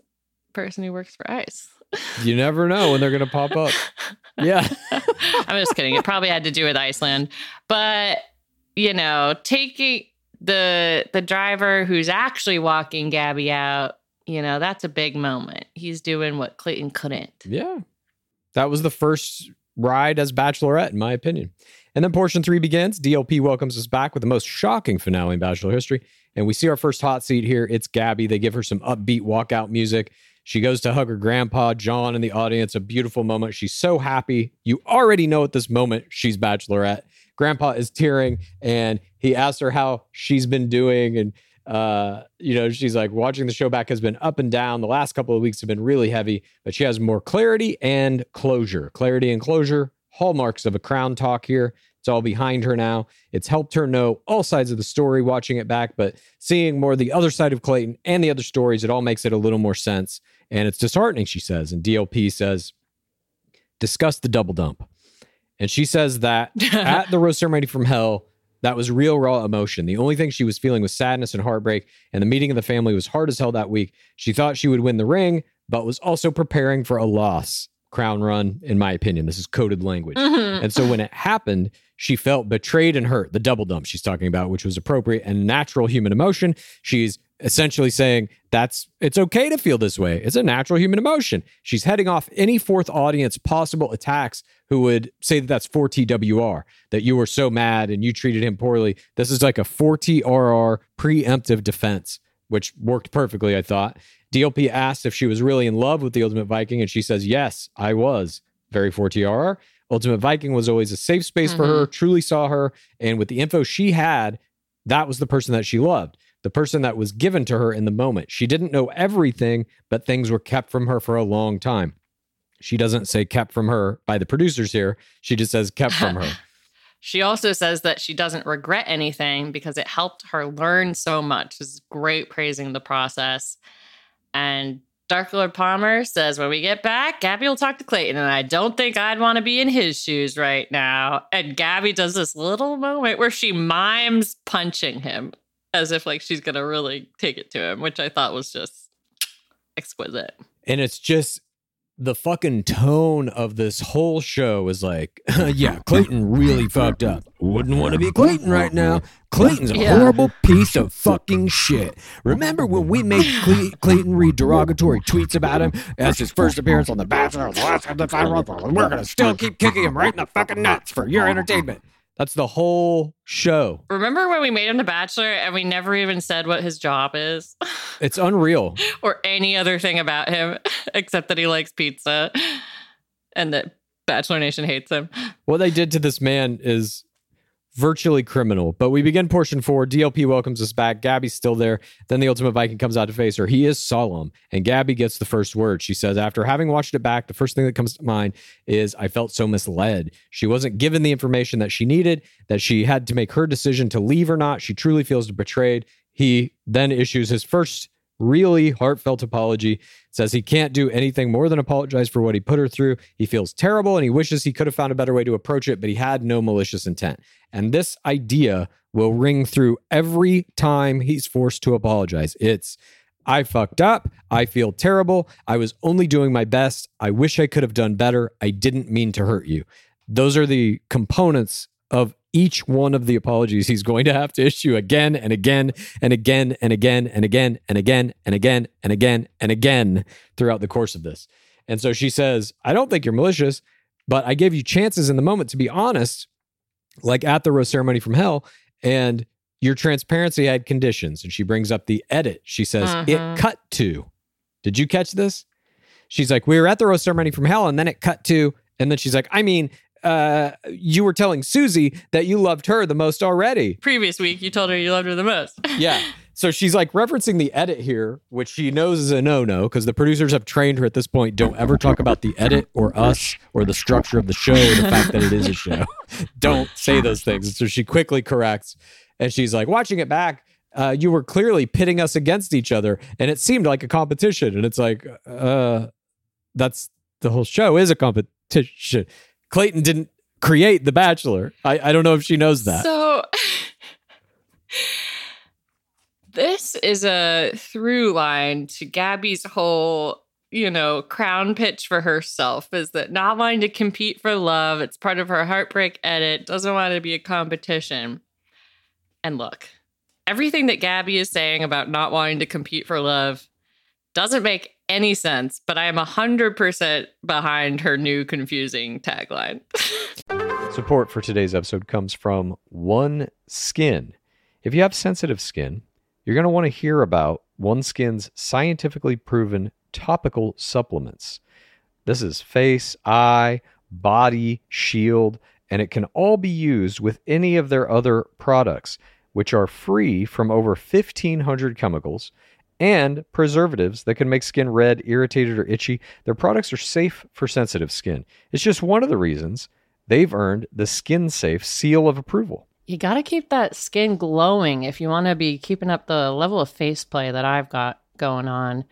person who works for ICE. You never know when they're going to pop up. Yeah. I'm just kidding. It probably had to do with Iceland, but you know, taking the the driver who's actually walking Gabby out, you know, that's a big moment. He's doing what Clayton couldn't. Yeah. That was the first ride as Bachelorette, in my opinion. And then portion three begins. DLP welcomes us back with the most shocking finale in Bachelor history. And we see our first hot seat here. It's Gabby. They give her some upbeat walkout music. She goes to hug her grandpa, John, in the audience. A beautiful moment. She's so happy. You already know at this moment she's Bachelorette. Grandpa is tearing and he asks her how she's been doing. And, uh, you know, she's like, watching the show back has been up and down. The last couple of weeks have been really heavy, but she has more clarity and closure. Clarity and closure, hallmarks of a crown talk here. It's all behind her now. It's helped her know all sides of the story watching it back, but seeing more the other side of Clayton and the other stories, it all makes it a little more sense. And it's disheartening, she says. And DLP says, discuss the double dump. And she says that at the rose ceremony from hell, that was real raw emotion. The only thing she was feeling was sadness and heartbreak. And the meeting of the family was hard as hell that week. She thought she would win the ring, but was also preparing for a loss. Crown run, in my opinion. This is coded language. Mm-hmm. And so when it happened, she felt betrayed and hurt. The double dump she's talking about, which was appropriate and natural human emotion. She's essentially saying that's it's okay to feel this way. It's a natural human emotion. She's heading off any fourth audience possible attacks who would say that that's 4TWR, that you were so mad and you treated him poorly. This is like a 4TRR preemptive defense, which worked perfectly, I thought. DLP asked if she was really in love with the Ultimate Viking, and she says, Yes, I was. Very 4TRR. Ultimate Viking was always a safe space for mm-hmm. her, truly saw her. And with the info she had, that was the person that she loved, the person that was given to her in the moment. She didn't know everything, but things were kept from her for a long time. She doesn't say kept from her by the producers here. She just says kept from her. She also says that she doesn't regret anything because it helped her learn so much. Is great praising the process. And Dark Lord Palmer says, when we get back, Gabby will talk to Clayton, and I don't think I'd want to be in his shoes right now. And Gabby does this little moment where she mimes punching him as if like she's gonna really take it to him, which I thought was just exquisite. And it's just the fucking tone of this whole show is like, yeah, Clayton really fucked up. Wouldn't want to be Clayton right now. Clayton's a Yeah. horrible piece of fucking shit. Remember when we made Cle- Clayton read derogatory tweets about him as his first appearance on The Bachelor? Last time the and We're gonna still keep kicking him right in the fucking nuts for your entertainment. That's the whole show. Remember when we made him the Bachelor and we never even said what his job is It's unreal. or any other thing about him except that he likes pizza and that Bachelor Nation hates him. What they did to this man is virtually criminal. But we begin portion four. DLP welcomes us back. Gabby's still there. Then the Ultimate Viking comes out to face her. He is solemn, and Gabby gets the first word. She says, After having watched it back, the first thing that comes to mind is I felt so misled. She wasn't given the information that she needed, that she had to make her decision to leave or not. She truly feels betrayed. He then issues his first really heartfelt apology says he can't do anything more than apologize for what he put her through. He feels terrible and he wishes he could have found a better way to approach it, but he had no malicious intent. And this idea will ring through every time he's forced to apologize. It's, I fucked up. I feel terrible. I was only doing my best. I wish I could have done better. I didn't mean to hurt you. Those are the components of each one of the apologies he's going to have to issue again and again and again and again and again and again and again and again and again throughout the course of this. And so she says, I don't think you're malicious, but I gave you chances in the moment to be honest, like at the rose ceremony from hell, and your transparency had conditions. And she brings up the edit. She says, Mhm. It cut to. Did you catch this? She's like, We were at the rose ceremony from hell, and then it cut to. And then she's like, I mean, uh, you were telling Susie that you loved her the most already. Previous week, you told her you loved her the most. Yeah. So she's like referencing the edit here, which she knows is a no no because the producers have trained her at this point. Don't ever talk about the edit or us or the structure of the show or the fact that it is a show. Don't say those things. So she quickly corrects and she's like, watching it back, uh, you were clearly pitting us against each other and it seemed like a competition. And it's like, uh, that's the whole show is a competition. Clayton didn't create The Bachelor. I, I don't know if she knows that. So this is a through line to Gabby's whole, you know, crown pitch for herself is that not wanting to compete for love. It's part of her heartbreak edit, doesn't want to be a competition. And look, everything that Gabby is saying about not wanting to compete for love doesn't make any sense, but I am 100% behind her new confusing tagline. Support for today's episode comes from One Skin. If you have sensitive skin, you're going to want to hear about OneSkin's scientifically proven topical supplements. This is face, eye, body, shield, and it can all be used with any of their other products, which are free from over 1,500 chemicals and preservatives that can make skin red, irritated, or itchy. Their products are safe for sensitive skin. It's just one of the reasons they've earned the Skin Safe seal of approval. You got to keep that skin glowing if you want to be keeping up the level of face play that I've got going on.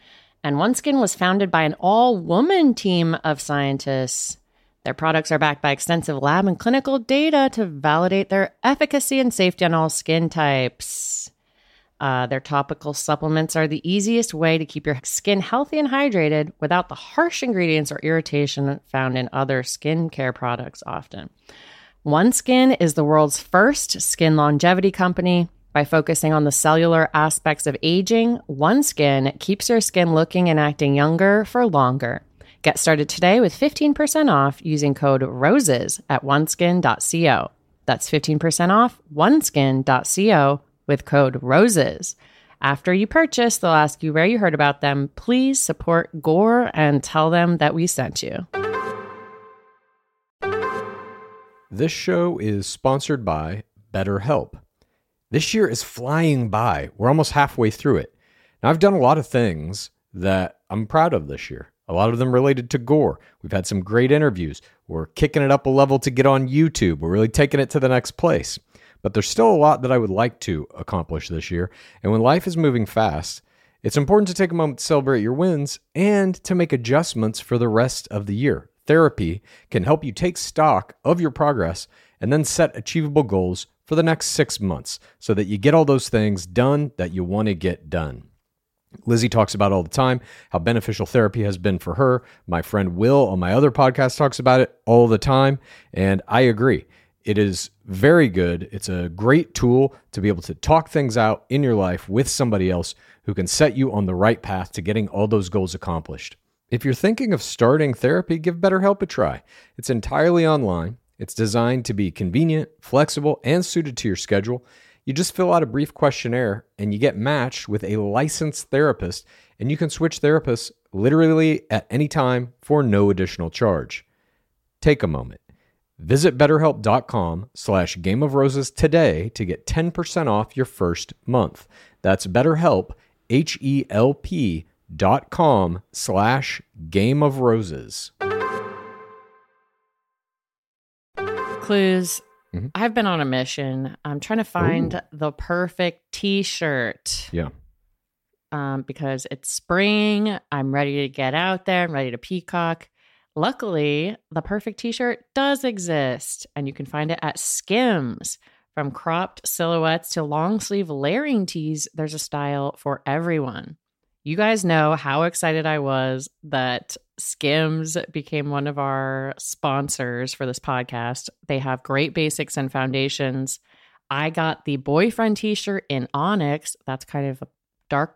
And OneSkin was founded by an all woman team of scientists. Their products are backed by extensive lab and clinical data to validate their efficacy and safety on all skin types. Uh, their topical supplements are the easiest way to keep your skin healthy and hydrated without the harsh ingredients or irritation found in other skincare products often. OneSkin is the world's first skin longevity company. By focusing on the cellular aspects of aging, OneSkin keeps your skin looking and acting younger for longer. Get started today with 15% off using code ROSES at oneskin.co. That's 15% off oneskin.co with code ROSES. After you purchase, they'll ask you where you heard about them. Please support Gore and tell them that we sent you. This show is sponsored by BetterHelp. This year is flying by. We're almost halfway through it. Now, I've done a lot of things that I'm proud of this year. A lot of them related to gore. We've had some great interviews. We're kicking it up a level to get on YouTube. We're really taking it to the next place. But there's still a lot that I would like to accomplish this year. And when life is moving fast, it's important to take a moment to celebrate your wins and to make adjustments for the rest of the year. Therapy can help you take stock of your progress and then set achievable goals for the next six months so that you get all those things done that you want to get done. Lizzie talks about all the time how beneficial therapy has been for her. My friend Will on my other podcast talks about it all the time. And I agree. It is very good. It's a great tool to be able to talk things out in your life with somebody else who can set you on the right path to getting all those goals accomplished. If you're thinking of starting therapy, give BetterHelp a try. It's entirely online. It's designed to be convenient, flexible, and suited to your schedule. You just fill out a brief questionnaire and you get matched with a licensed therapist, and you can switch therapists literally at any time for no additional charge. Take a moment. Visit betterhelp.com slash game of roses today to get 10% off your first month. That's betterhelp, H-E-L-P dot com slash game of roses. Clues. Mhm. I've been on a mission. I'm trying to find the perfect t-shirt. Yeah. um, because it's spring. I'm ready to get out there. I'm ready to peacock. Luckily, the perfect t shirt does exist, and you can find it at Skims. From cropped silhouettes to long sleeve layering tees, there's a style for everyone. You guys know how excited I was that Skims became one of our sponsors for this podcast. They have great basics and foundations. I got the boyfriend t shirt in Onyx. That's kind of a dark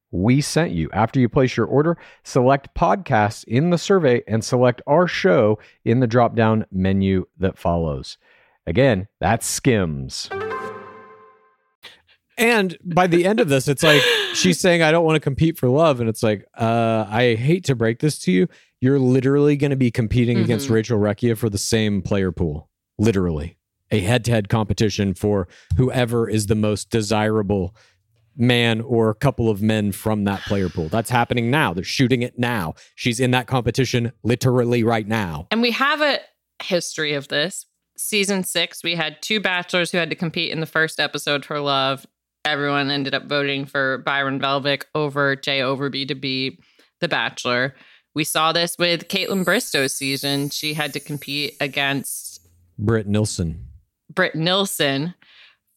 we sent you. After you place your order, select podcasts in the survey and select our show in the drop down menu that follows. Again, that's Skims. And by the end of this, it's like she's saying, I don't want to compete for love. And it's like, uh, I hate to break this to you. You're literally going to be competing against Mhm. Rachel Recchia for the same player pool. Literally. A head to head competition for whoever is the most desirable man or a couple of men from that player pool. That's happening now. They're shooting it now. She's in that competition literally right now. And we have a history of this. Season six, we had two bachelors who had to compete in the first episode for love. Everyone ended up voting for Byron Velvick over Jay Overby to be the bachelor. We saw this with Kaitlyn Bristowe's season. She had to compete against Britt Nilsson. Britt Nilsson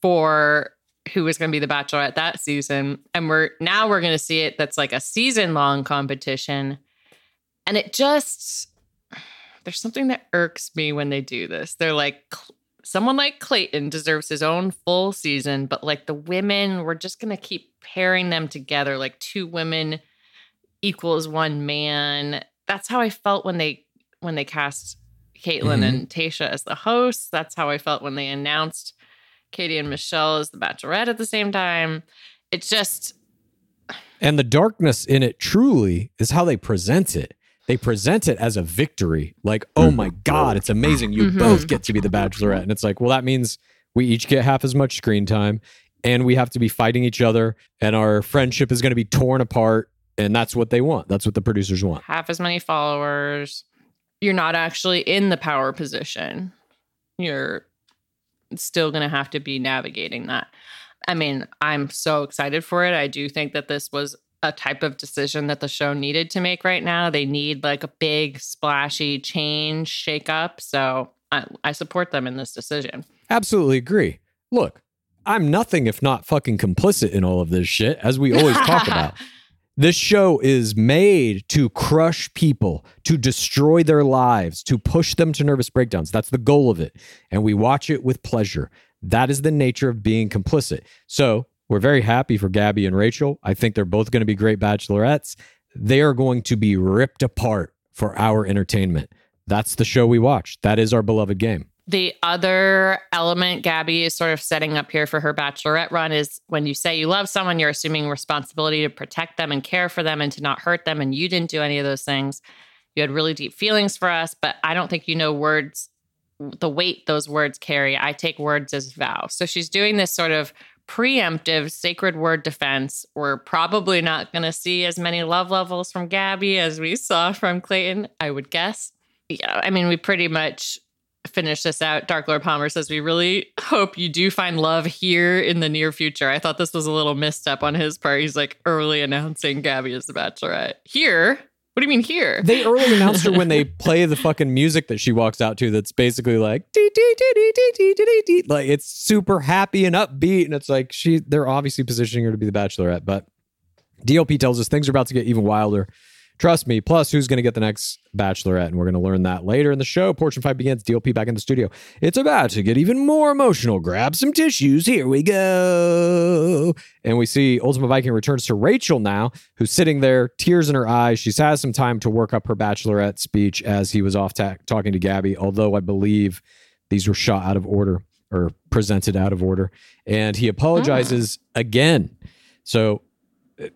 for who was going to be the bachelorette that season. And we're now we're going to see it that's like a season long competition. And it just, there's something that irks me when they do this. They're like, someone like Clayton deserves his own full season, but like the women, we're just going to keep pairing them together like two women equals one man. That's how I felt when they when they cast Kaitlyn Mhm. and Tayshia as the hosts. That's how I felt when they announced Katie and Michelle as the Bachelorette at the same time. It's just And the darkness in it truly is how they present it. They present it as a victory. Like, oh my God, it's amazing. You Mhm. both get to be the bachelorette. And it's like, well, that means we each get half as much screen time and we have to be fighting each other and our friendship is going to be torn apart. And that's what they want. That's what the producers want. half as many followers. You're not actually in the power position. You're still going to have to be navigating that. I mean, I'm so excited for it. I do think that this was a type of decision that the show needed to make right now. They need like a big, splashy change, shake up. So I, I support them in this decision. Absolutely agree. Look, I'm nothing if not fucking complicit in all of this shit, as we always talk about. This show is made to crush people, to destroy their lives, to push them to nervous breakdowns. That's the goal of it. And we watch it with pleasure. That is the nature of being complicit. So we're very happy for Gabby and Rachel. I think they're both going to be great bachelorettes. They are going to be ripped apart for our entertainment. That's the show we watch. That is our beloved game. The other element Gabby is sort of setting up here for her bachelorette run is when you say you love someone, you're assuming responsibility to protect them and care for them and to not hurt them. And you didn't do any of those things. You had really deep feelings for us, but I don't think you know words, the weight those words carry. I take words as vow. So she's doing this sort of preemptive sacred word defense. We're probably not going to see as many love levels from Gabby as we saw from Clayton, I would guess. Yeah, I mean, we pretty much finish this out. Dark Lord Palmer says, We really hope you do find love here in the near future. I thought this was a little misstep on his part. He's like early announcing Gabby as the bachelorette. Here? What do you mean here? They early announced her when they play the fucking music that she walks out to that's basically like dee, dee, dee, dee, dee, dee, dee, dee. like it's super happy and upbeat and it's like she they're obviously positioning her to be the bachelorette but DLP tells us things are about to get even wilder Trust me. Plus, who's going to get the next Bachelorette? And we're going to learn that later in the show. Portion 5 begins. DLP back in the studio. It's about to get even more emotional. Grab some tissues. Here we go. And we see Ultimate Viking returns to Rachel now, who's sitting there, tears in her eyes. She's had some time to work up her Bachelorette speech as he was off ta- talking to Gabby, although I believe these were shot out of order or presented out of order. And he ah. apologizes again. So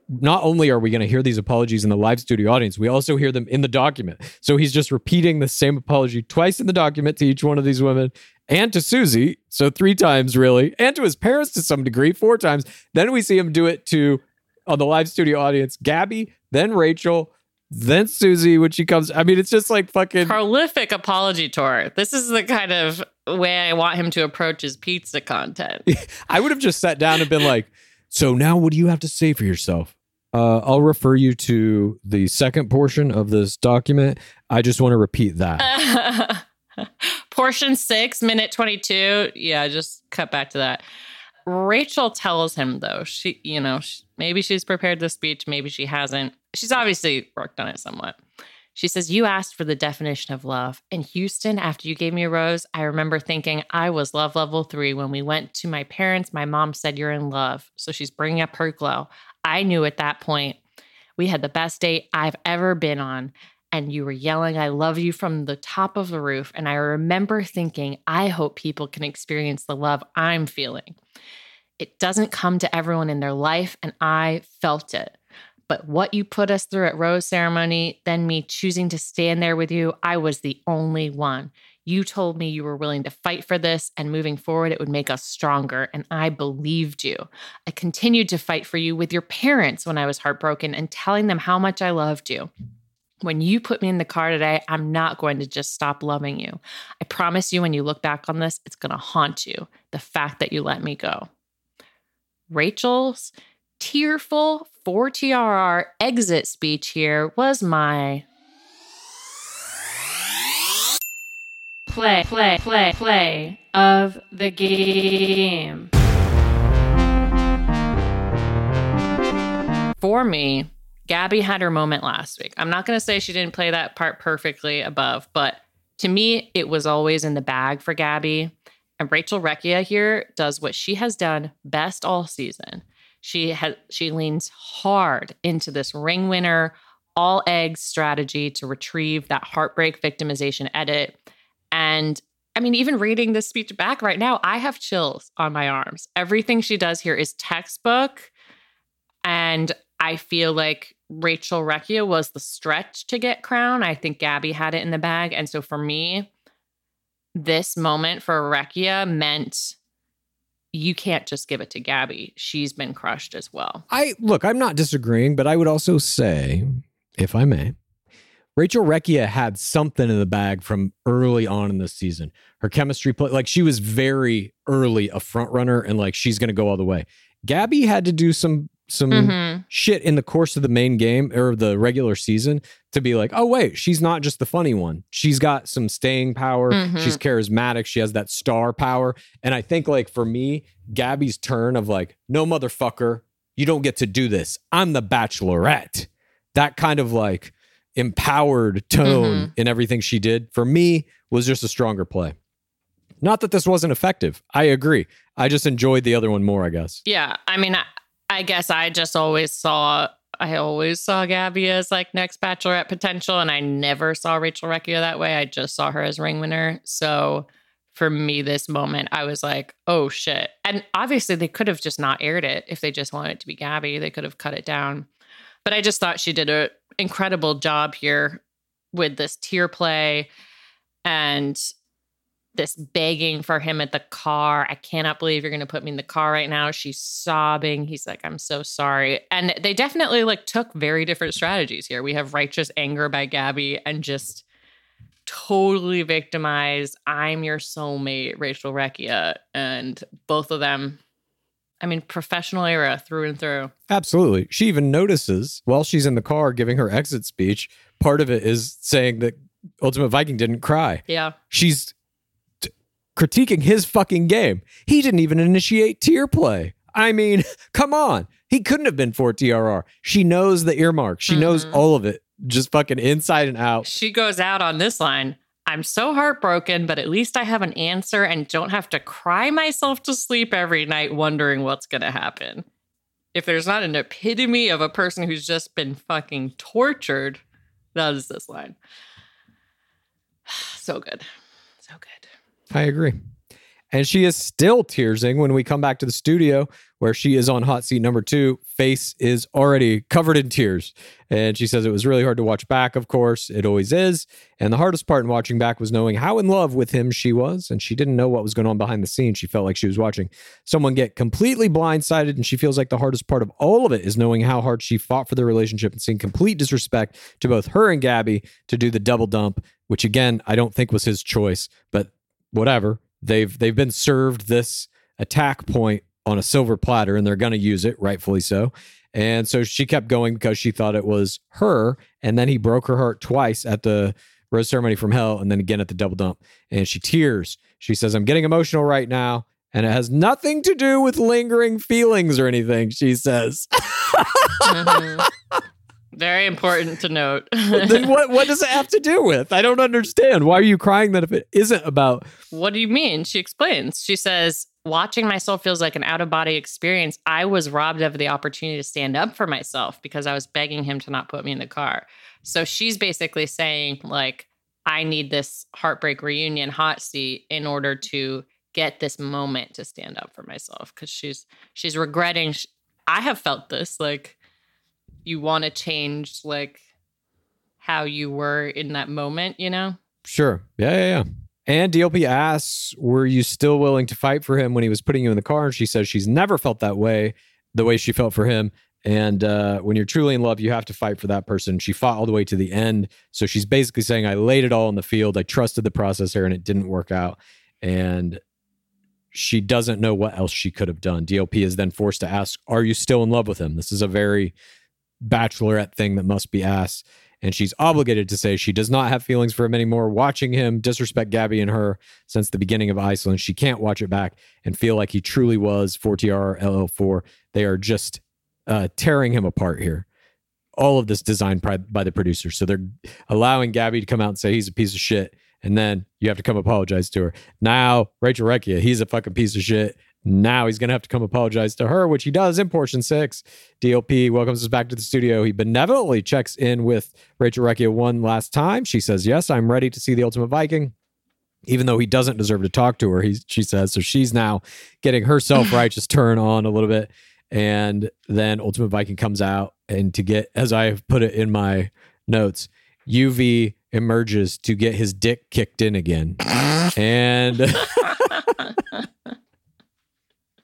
not only are we going to hear these apologies in the live studio audience, we also hear them in the document. So he's just repeating the same apology twice in the document to each one of these women and to Susie. So three times, really, and to his parents to some degree, four times. Then we see him do it to on the live studio audience, Gabby, then Rachel, then Susie when she comes. I mean, it's just like fucking prolific apology tour. This is the kind of way I want him to approach his pizza content. I would have just sat down and been like, so now, what do you have to say for yourself? Uh, I'll refer you to the second portion of this document. I just want to repeat that. portion six, minute 22. Yeah, just cut back to that. Rachel tells him, though, she, you know, she, maybe she's prepared the speech, maybe she hasn't. She's obviously worked on it somewhat. She says, You asked for the definition of love. In Houston, after you gave me a rose, I remember thinking I was love level three. When we went to my parents, my mom said, You're in love. So she's bringing up her glow. I knew at that point we had the best date I've ever been on. And you were yelling, I love you from the top of the roof. And I remember thinking, I hope people can experience the love I'm feeling. It doesn't come to everyone in their life, and I felt it. But what you put us through at Rose Ceremony, then me choosing to stand there with you, I was the only one. You told me you were willing to fight for this and moving forward, it would make us stronger. And I believed you. I continued to fight for you with your parents when I was heartbroken and telling them how much I loved you. When you put me in the car today, I'm not going to just stop loving you. I promise you, when you look back on this, it's going to haunt you the fact that you let me go. Rachel's tearful for TRR exit speech here was my play, play, play, play of the game. For me, Gabby had her moment last week. I'm not going to say she didn't play that part perfectly above, but to me, it was always in the bag for Gabby. And Rachel Recchia here does what she has done best all season. She has she leans hard into this ring winner all eggs strategy to retrieve that heartbreak victimization edit. And I mean, even reading this speech back right now, I have chills on my arms. Everything she does here is textbook. And I feel like Rachel Recchia was the stretch to get crown. I think Gabby had it in the bag. And so for me, this moment for Recchia meant you can't just give it to Gabby. She's been crushed as well. I look, I'm not disagreeing, but I would also say, if I may, Rachel Recchia had something in the bag from early on in the season. Her chemistry play, like she was very early a front runner and like she's going to go all the way. Gabby had to do some some mm-hmm. shit in the course of the main game or the regular season to be like, oh wait, she's not just the funny one. She's got some staying power. Mm-hmm. She's charismatic. She has that star power. And I think like for me, Gabby's turn of like, no motherfucker, you don't get to do this. I'm the bachelorette. That kind of like empowered tone in everything she did for me was just a stronger play. Not that this wasn't effective. I agree. I just enjoyed the other one more, I guess. Yeah, I mean, I, guess I just always saw, I always saw Gabby as like next Bachelorette potential, and I never saw Rachel Recchia that way. I just saw her as ring winner. So for me, this moment, I was like, oh shit. And obviously, they could have just not aired it if they just wanted it to be Gabby. They could have cut it down. But I just thought she did an incredible job here with this tier play and this begging for him at the car. I cannot believe you're going to put me in the car right now. She's sobbing. He's like, I'm so sorry. And they definitely like took very different strategies here. We have righteous anger by Gabby and just totally victimized. I'm your soulmate, Rachel Recchia. And both of them, I mean, professional era through and through. Absolutely. She even notices while she's in the car giving her exit speech, part of it is saying that Ultimate Viking didn't cry. Yeah. She's critiquing his fucking game. He didn't even initiate tear play. I mean, come on. He couldn't have been for TRR. She knows the earmark. She knows mm-hmm. all of it, just fucking inside and out. She goes out on this line. I'm so heartbroken, but at least I have an answer and don't have to cry myself to sleep every night wondering what's going to happen. If there's not an epitome of a person who's just been fucking tortured, that is this line. So good. So good. I agree. And she is still tearsing when we come back to the studio where she is on hot seat number two. Face is already covered in tears. And she says it was really hard to watch back, of course. It always is. And the hardest part in watching back was knowing how in love with him she was. And she didn't know what was going on behind the scenes. She felt like she was watching someone get completely blindsided. And she feels like the hardest part of all of it is knowing how hard she fought for their relationship and seeing complete disrespect to both her and Gabby to do the double dump, which again, I don't think was his choice, but whatever. They've they've been served this attack point on a silver platter and they're going to use it rightfully so. And so she kept going because she thought it was her and then he broke her heart twice at the rose ceremony from hell and then again at the double dump and she tears. She says I'm getting emotional right now and it has nothing to do with lingering feelings or anything, she says. Mm-hmm. Very important to note. then what what does it have to do with? I don't understand. Why are you crying that if it isn't about What do you mean? She explains. She says, Watching myself feels like an out of body experience. I was robbed of the opportunity to stand up for myself because I was begging him to not put me in the car. So she's basically saying, like, I need this heartbreak reunion hot seat in order to get this moment to stand up for myself because she's she's regretting sh- i have felt this like you want to change like how you were in that moment you know Sure. Yeah, yeah, yeah. And DLP asks, Were you still willing to fight for him when he was putting you in the car? And she says she's never felt that way, the way she felt for him. And uh, when you're truly in love, you have to fight for that person. She fought all the way to the end. So she's basically saying, I laid it all in the field. I trusted the process here and it didn't work out. And she doesn't know what else she could have done. DLP is then forced to ask, Are you still in love with him? This is a very bachelorette thing that must be asked. And she's obligated to say she does not have feelings for him anymore. Watching him disrespect Gabby and her since the beginning of Iceland, she can't watch it back and feel like he truly was 4TR LL4. They are just uh, tearing him apart here. All of this designed by, the producers. So they're allowing Gabby to come out and say he's a piece of shit. And then you have to come apologize to her. Now, Rachel Recchia, he's a fucking piece of shit. Now he's going to have to come apologize to her, which he does in portion six. DLP welcomes us back to the studio. He benevolently checks in with Rachel Recchia one last time. She says, Yes, I'm ready to see the Ultimate Viking. Even though he doesn't deserve to talk to her, he, she says. So she's now getting her self righteous turn on a little bit. And then Ultimate Viking comes out. And to get, as I have put it in my notes, UV emerges to get his dick kicked in again. and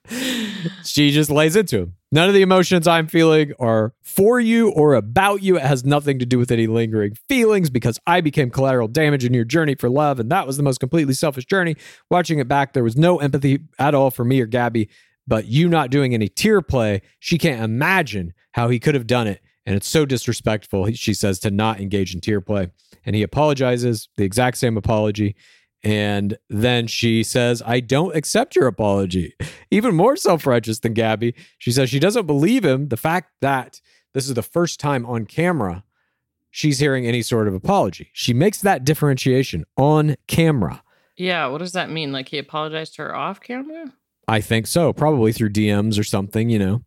she just lays into him. None of the emotions I'm feeling are for you or about you. It has nothing to do with any lingering feelings because I became collateral damage in your journey for love. And that was the most completely selfish journey. Watching it back, there was no empathy at all for me or Gabby. But you not doing any tear play, she can't imagine how he could have done it. And it's so disrespectful, she says, to not engage in tear play. And he apologizes, the exact same apology. And then she says, I don't accept your apology. Even more self righteous than Gabby. She says she doesn't believe him. The fact that this is the first time on camera she's hearing any sort of apology. She makes that differentiation on camera. Yeah, what does that mean? Like he apologized to her off camera? I think so, probably through DMs or something, you know.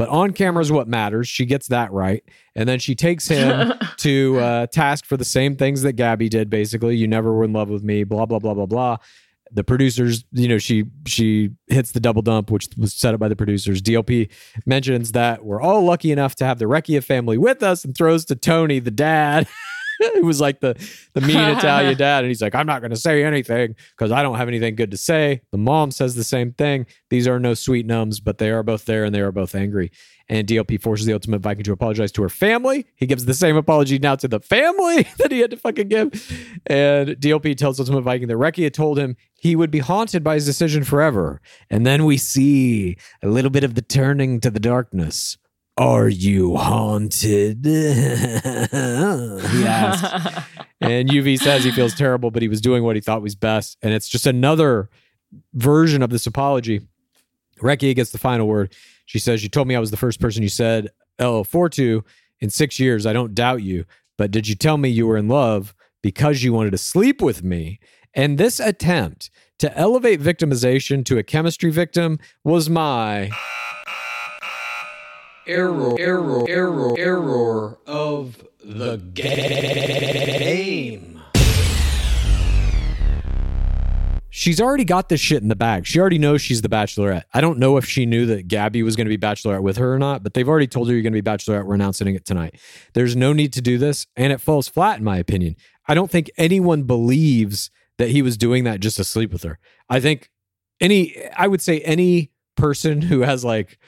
But on camera is what matters. She gets that right. And then she takes him to uh, task for the same things that Gabby did, basically. You never were in love with me, blah, blah, blah, blah, blah. The producers, you know, she she hits the double dump, which was set up by the producers. DLP mentions that we're all lucky enough to have the Recchia family with us and throws to Tony, the dad. who was like the the mean Italian dad, and he's like, "I'm not going to say anything because I don't have anything good to say." The mom says the same thing. These are no sweet nums, but they are both there, and they are both angry. And DLP forces the Ultimate Viking to apologize to her family. He gives the same apology now to the family that he had to fucking give. And DLP tells Ultimate Viking that Reki had told him he would be haunted by his decision forever. And then we see a little bit of the turning to the darkness. Are you haunted? he asks. and UV says he feels terrible, but he was doing what he thought was best. And it's just another version of this apology. Reki gets the final word. She says, You told me I was the first person you said LL4 to in six years. I don't doubt you. But did you tell me you were in love because you wanted to sleep with me? And this attempt to elevate victimization to a chemistry victim was my Error, error, error, error of the game. she's already got this shit in the bag. She already knows she's the bachelorette. I don't know if she knew that Gabby was going to be bachelorette with her or not, but they've already told her you're going to be bachelorette. We're announcing it tonight. There's no need to do this, and it falls flat, in my opinion. I don't think anyone believes that he was doing that just to sleep with her. I think any, I would say any person who has like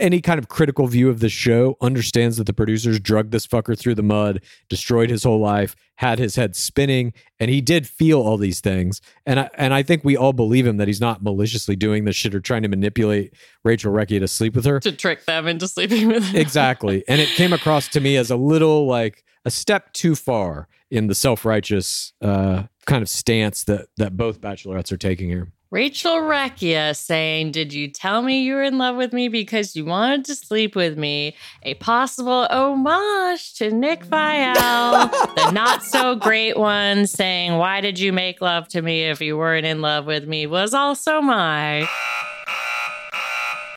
any kind of critical view of the show understands that the producers drugged this fucker through the mud, destroyed his whole life, had his head spinning, and he did feel all these things. And I and I think we all believe him that he's not maliciously doing this shit or trying to manipulate Rachel Recchia to sleep with her. To trick them into sleeping with him. exactly. And it came across to me as a little like a step too far in the self-righteous uh, kind of stance that that both bachelorettes are taking here. Rachel Recchia saying, Did you tell me you were in love with me because you wanted to sleep with me? A possible homage to Nick Viall, the not so great one saying, Why did you make love to me if you weren't in love with me? was also my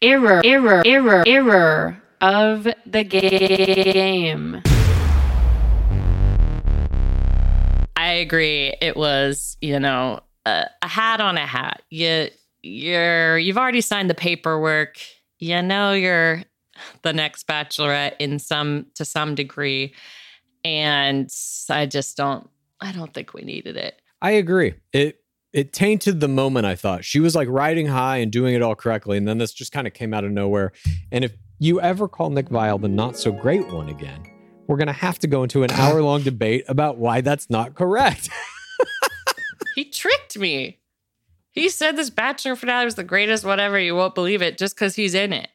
error, error, error, error of the game. I agree. It was, you know, a, a hat on a hat. You you're you've already signed the paperwork. You know you're the next bachelorette in some to some degree. And I just don't I don't think we needed it. I agree. It it tainted the moment I thought. She was like riding high and doing it all correctly. And then this just kind of came out of nowhere. And if you ever call Nick Viall the not so great one again, we're going to have to go into an hour long debate about why that's not correct. he tricked me. He said this bachelor finale was the greatest, whatever. You won't believe it just because he's in it.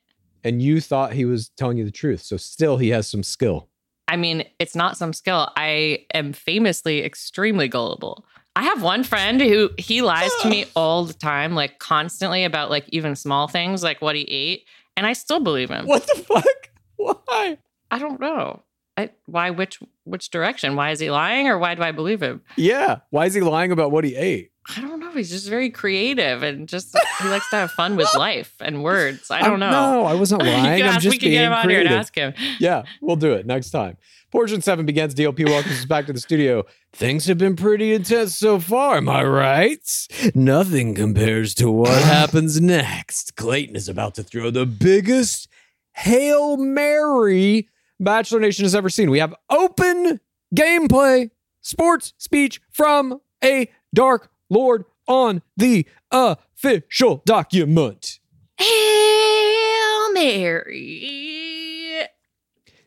and you thought he was telling you the truth. So still he has some skill. I mean, it's not some skill. I am famously extremely gullible. I have one friend who he lies to me all the time, like constantly about like even small things, like what he ate, and I still believe him. What the fuck? Why? I don't know. I, why? Which which direction? Why is he lying, or why do I believe him? Yeah. Why is he lying about what he ate? I don't know. He's just very creative and just he likes to have fun with life and words. I don't know. No, I wasn't lying. I'm ask- just we can being get him out creative. here and ask him. Yeah, we'll do it next time. Portion seven begins. DLP welcomes us back to the studio. Things have been pretty intense so far, am I right? Nothing compares to what happens next. Clayton is about to throw the biggest Hail Mary Bachelor Nation has ever seen. We have open gameplay, sports speech from a Dark Lord on the official document. Hail Mary,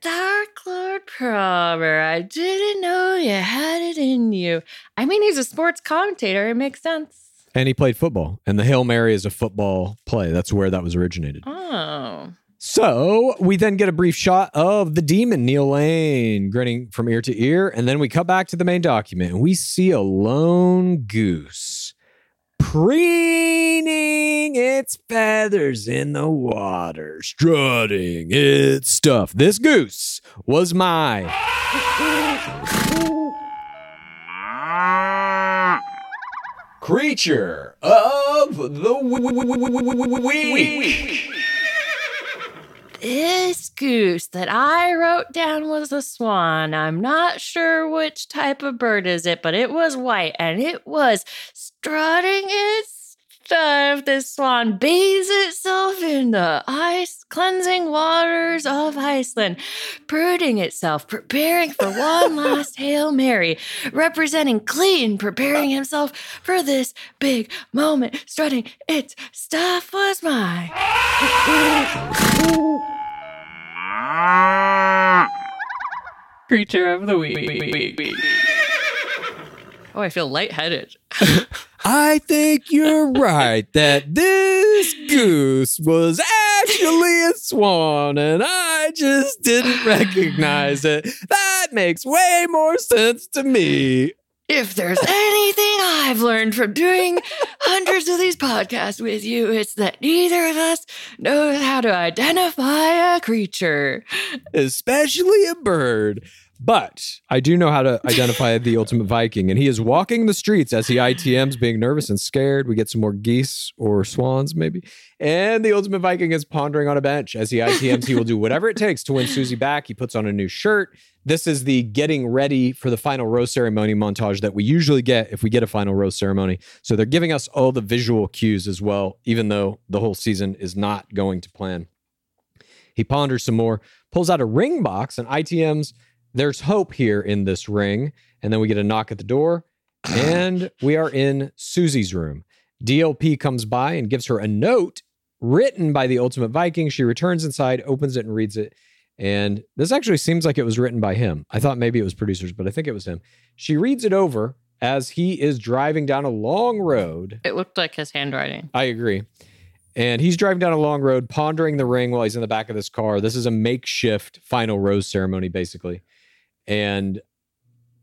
Dark Lord Prober. I didn't know you had it in you. I mean, he's a sports commentator. It makes sense. And he played football. And the Hail Mary is a football play. That's where that was originated. Oh, So we then get a brief shot of the demon, Neil Lane, grinning from ear to ear. And then we cut back to the main document and we see a lone goose preening its feathers in the water, strutting its stuff. This goose was my. Creature of the week. This goose that I wrote down was a swan. I'm not sure which type of bird is it, but it was white and it was strutting its stuff. This swan bathes itself in the ice cleansing waters of Iceland, brooding itself, preparing for one last Hail Mary, representing Clayton preparing himself for this big moment, strutting its stuff was mine. Creature of the week. Oh, I feel lightheaded. I think you're right that this goose was actually a swan and I just didn't recognize it. That makes way more sense to me. If there's anything I've learned from doing hundreds of these podcasts with you, it's that neither of us knows how to identify a creature. especially a bird. But I do know how to identify the ultimate Viking, and he is walking the streets as he ITMs, being nervous and scared. We get some more geese or swans, maybe. And the ultimate Viking is pondering on a bench as he ITMs. He will do whatever it takes to win Susie back. He puts on a new shirt. This is the getting ready for the final rose ceremony montage that we usually get if we get a final rose ceremony. So they're giving us all the visual cues as well, even though the whole season is not going to plan. He ponders some more, pulls out a ring box, and ITMs. There's hope here in this ring. And then we get a knock at the door, and we are in Susie's room. DLP comes by and gives her a note written by the Ultimate Viking. She returns inside, opens it, and reads it. And this actually seems like it was written by him. I thought maybe it was producers, but I think it was him. She reads it over as he is driving down a long road. It looked like his handwriting. I agree. And he's driving down a long road, pondering the ring while he's in the back of this car. This is a makeshift final rose ceremony, basically. And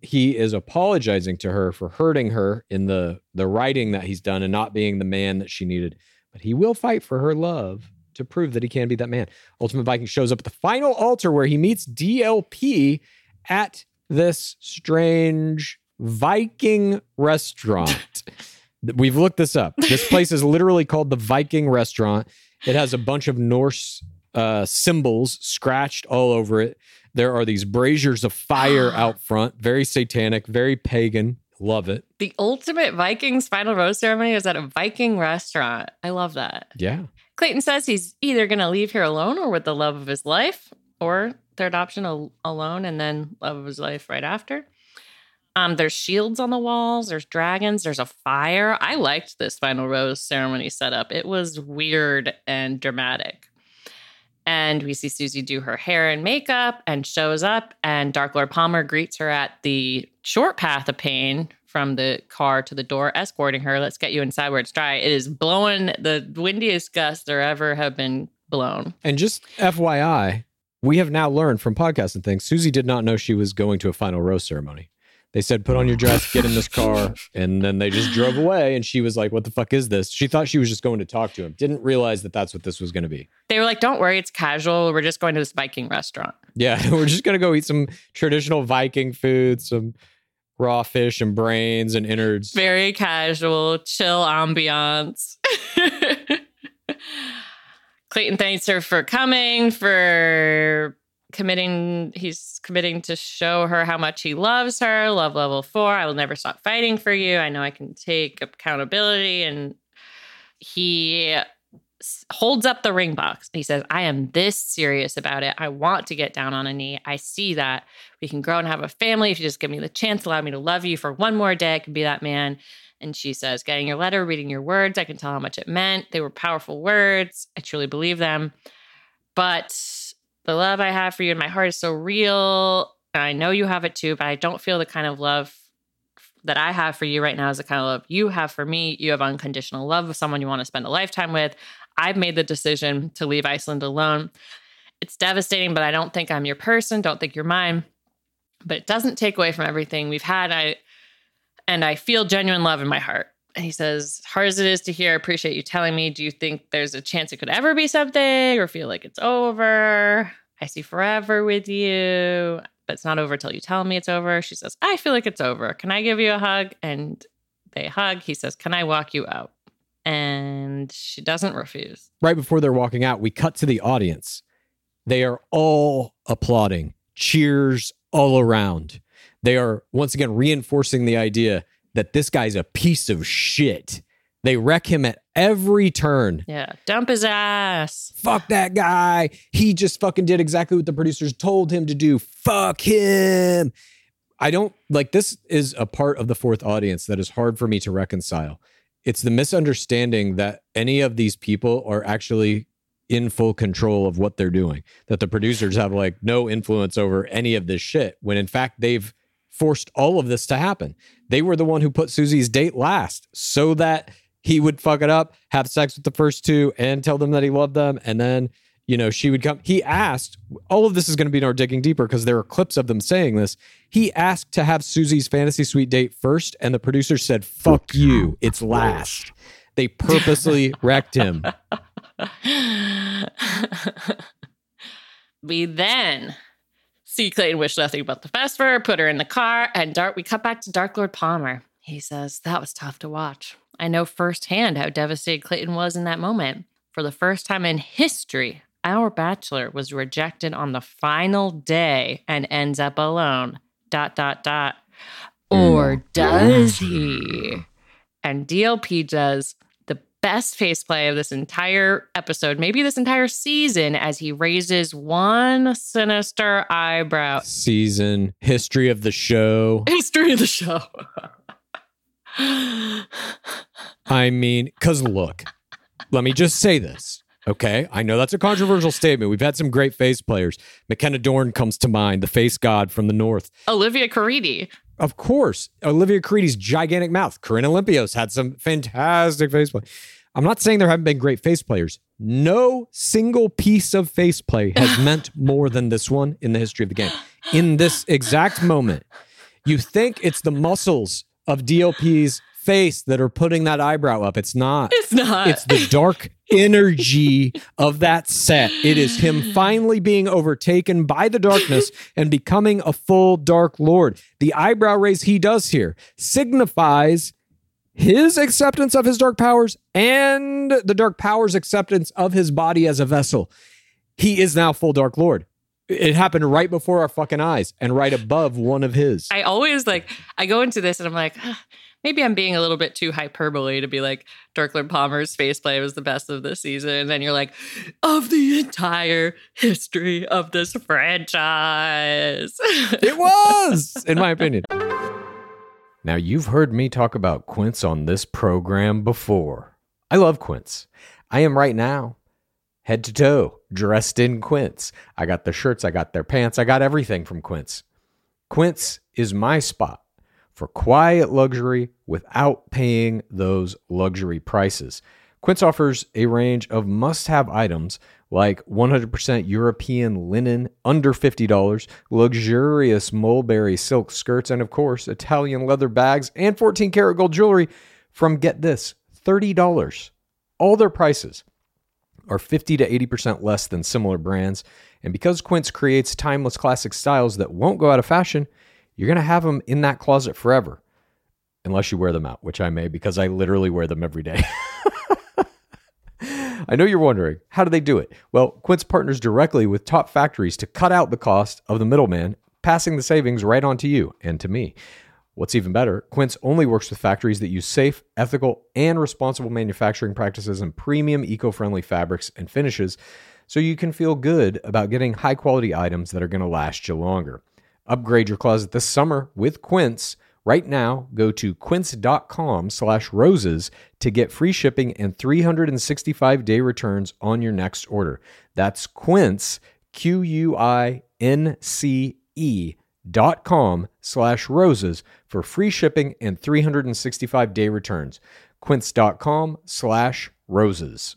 he is apologizing to her for hurting her in the the writing that he's done and not being the man that she needed. But he will fight for her love to prove that he can be that man. Ultimate Viking shows up at the final altar where he meets DLP at this strange Viking restaurant. We've looked this up. This place is literally called the Viking Restaurant. It has a bunch of Norse uh, symbols scratched all over it. There are these braziers of fire out front, very satanic, very pagan. Love it. The ultimate Vikings final rose ceremony is at a Viking restaurant. I love that. Yeah. Clayton says he's either going to leave here alone or with the love of his life, or third option, al- alone and then love of his life right after. Um, there's shields on the walls. There's dragons. There's a fire. I liked this final rose ceremony setup. It was weird and dramatic. And we see Susie do her hair and makeup and shows up. And Dark Lord Palmer greets her at the short path of pain from the car to the door, escorting her. Let's get you inside where it's dry. It is blowing the windiest gusts there ever have been blown. And just FYI, we have now learned from podcasts and things, Susie did not know she was going to a final rose ceremony. They said, put on your dress, get in this car. And then they just drove away. And she was like, what the fuck is this? She thought she was just going to talk to him. Didn't realize that that's what this was going to be. They were like, don't worry, it's casual. We're just going to this Viking restaurant. Yeah, we're just going to go eat some traditional Viking food, some raw fish and brains and innards. Very casual, chill ambiance. Clayton thanks her for coming, for committing. He's committing to show her how much he loves her. Love level four. I will never stop fighting for you. I know I can take accountability. And he holds up the ring box. He says, I am this serious about it. I want to get down on a knee. I see that we can grow and have a family. If you just give me the chance, allow me to love you for one more day, I can be that man. And she says, Getting your letter, reading your words, I can tell how much it meant. They were powerful words. I truly believe them. But the love I have for you in my heart is so real. And I know you have it too, but I don't feel the kind of love that I have for you right now is the kind of love you have for me. You have unconditional love with someone you want to spend a lifetime with. I've made the decision to leave Iceland alone. It's devastating, but I don't think I'm your person. Don't think you're mine. But it doesn't take away from everything we've had. I and I feel genuine love in my heart. He says, hard as it is to hear, I appreciate you telling me. Do you think there's a chance it could ever be something or feel like it's over? I see forever with you, but it's not over till you tell me it's over. She says, I feel like it's over. Can I give you a hug? And they hug. He says, Can I walk you out? And she doesn't refuse. Right before they're walking out, we cut to the audience. They are all applauding, cheers all around. They are once again reinforcing the idea that this guy's a piece of shit. They wreck him at every turn. Yeah. Dump his ass. Fuck that guy. He just fucking did exactly what the producers told him to do. Fuck him. I don't like this is a part of the fourth audience that is hard for me to reconcile. It's the misunderstanding that any of these people are actually in full control of what they're doing, that the producers have like no influence over any of this shit, when in fact they've forced all of this to happen. They were the one who put Susie's date last so that he would fuck it up, have sex with the first two, and tell them that he loved them. And then, you know, she would come. He asked, all of this is going to be in our digging deeper because there are clips of them saying this. He asked to have Susie's fantasy suite date first, and the producer said, fuck you, it's last. They purposely wrecked him. we then see Clayton wish nothing but the best for her, put her in the car, and Dart. We cut back to Dark Lord Palmer. He says that was tough to watch. I know firsthand how devastated Clayton was in that moment. For the first time in history, our bachelor was rejected on the final day and ends up alone. Dot dot dot. Or mm. does he? And DLP does the face play of this entire episode, maybe this entire season, as he raises one sinister eyebrow. Season, history of the show. History of the show. I mean, because look, let me just say this. Okay. I know that's a controversial statement. We've had some great face players. McKenna Dorn comes to mind, the face god from the North. Olivia Caridi. Of course. Olivia Caridi's gigantic mouth. Corinne Olympios had some fantastic face play. I'm not saying there haven't been great face players. No single piece of face play has meant more than this one in the history of the game. In this exact moment, you think it's the muscles of DLP's face that are putting that eyebrow up. It's not. It's not. It's the dark energy of that set. It is him finally being overtaken by the darkness and becoming a full dark lord. The eyebrow raise he does here signifies his acceptance of his dark powers and the dark powers acceptance of his body as a vessel. He is now full dark lord. It happened right before our fucking eyes and right above one of his. I always like, I go into this and I'm like, "Ah, maybe I'm being a little bit too hyperbole to be like, Dark Lord Palmer's faceplay was the best of the season. And then you're like, of the entire history of this franchise. It was, in my opinion. Now, you've heard me talk about Quince on this program before. I love Quince. I am right now, head to toe, dressed in Quince. I got the shirts, I got their pants, I got everything from Quince. Quince is my spot for quiet luxury without paying those luxury prices. Quince offers a range of must have items like 100% European linen under $50, luxurious mulberry silk skirts, and of course, Italian leather bags and 14 karat gold jewelry from get this $30. All their prices are 50 to 80% less than similar brands. And because Quince creates timeless classic styles that won't go out of fashion, you're going to have them in that closet forever. Unless you wear them out, which I may because I literally wear them every day. I know you're wondering, how do they do it? Well, Quince partners directly with top factories to cut out the cost of the middleman, passing the savings right on to you and to me. What's even better, Quince only works with factories that use safe, ethical, and responsible manufacturing practices and premium eco friendly fabrics and finishes so you can feel good about getting high quality items that are going to last you longer. Upgrade your closet this summer with Quince. Right now, go to quince.com slash roses to get free shipping and 365-day returns on your next order. That's quince, Q-U-I-N-C-E dot com slash roses for free shipping and 365-day returns. quince.com slash roses.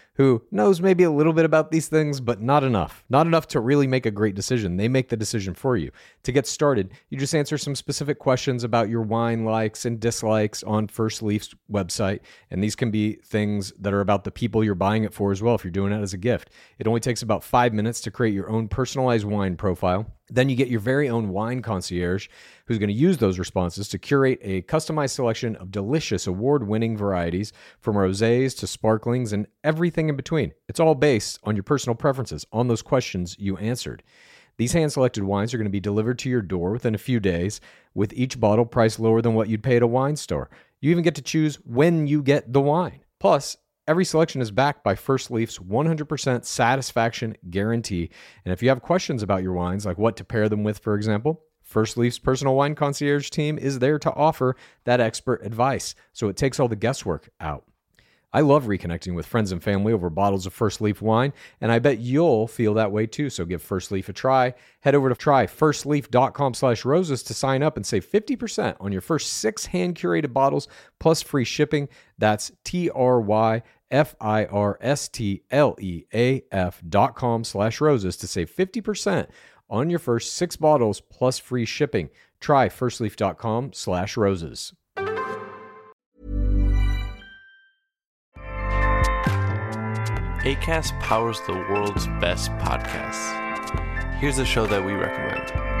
who knows maybe a little bit about these things, but not enough. Not enough to really make a great decision. They make the decision for you. To get started, you just answer some specific questions about your wine likes and dislikes on First Leaf's website. And these can be things that are about the people you're buying it for as well, if you're doing it as a gift. It only takes about five minutes to create your own personalized wine profile. Then you get your very own wine concierge who's going to use those responses to curate a customized selection of delicious award winning varieties from rosés to sparklings and everything in between. It's all based on your personal preferences, on those questions you answered. These hand selected wines are going to be delivered to your door within a few days, with each bottle priced lower than what you'd pay at a wine store. You even get to choose when you get the wine. Plus, Every selection is backed by First Leaf's 100% satisfaction guarantee. And if you have questions about your wines, like what to pair them with, for example, First Leaf's personal wine concierge team is there to offer that expert advice. So it takes all the guesswork out. I love reconnecting with friends and family over bottles of First Leaf wine, and I bet you'll feel that way too. So give First Leaf a try. Head over to tryfirstleaf.com slash roses to sign up and save 50% on your first six hand-curated bottles plus free shipping. That's T-R-Y-F-I-R-S-T-L-E-A-F dot com slash roses to save 50% on your first six bottles plus free shipping. Try firstleaf.com slash roses. ACAST powers the world's best podcasts. Here's a show that we recommend.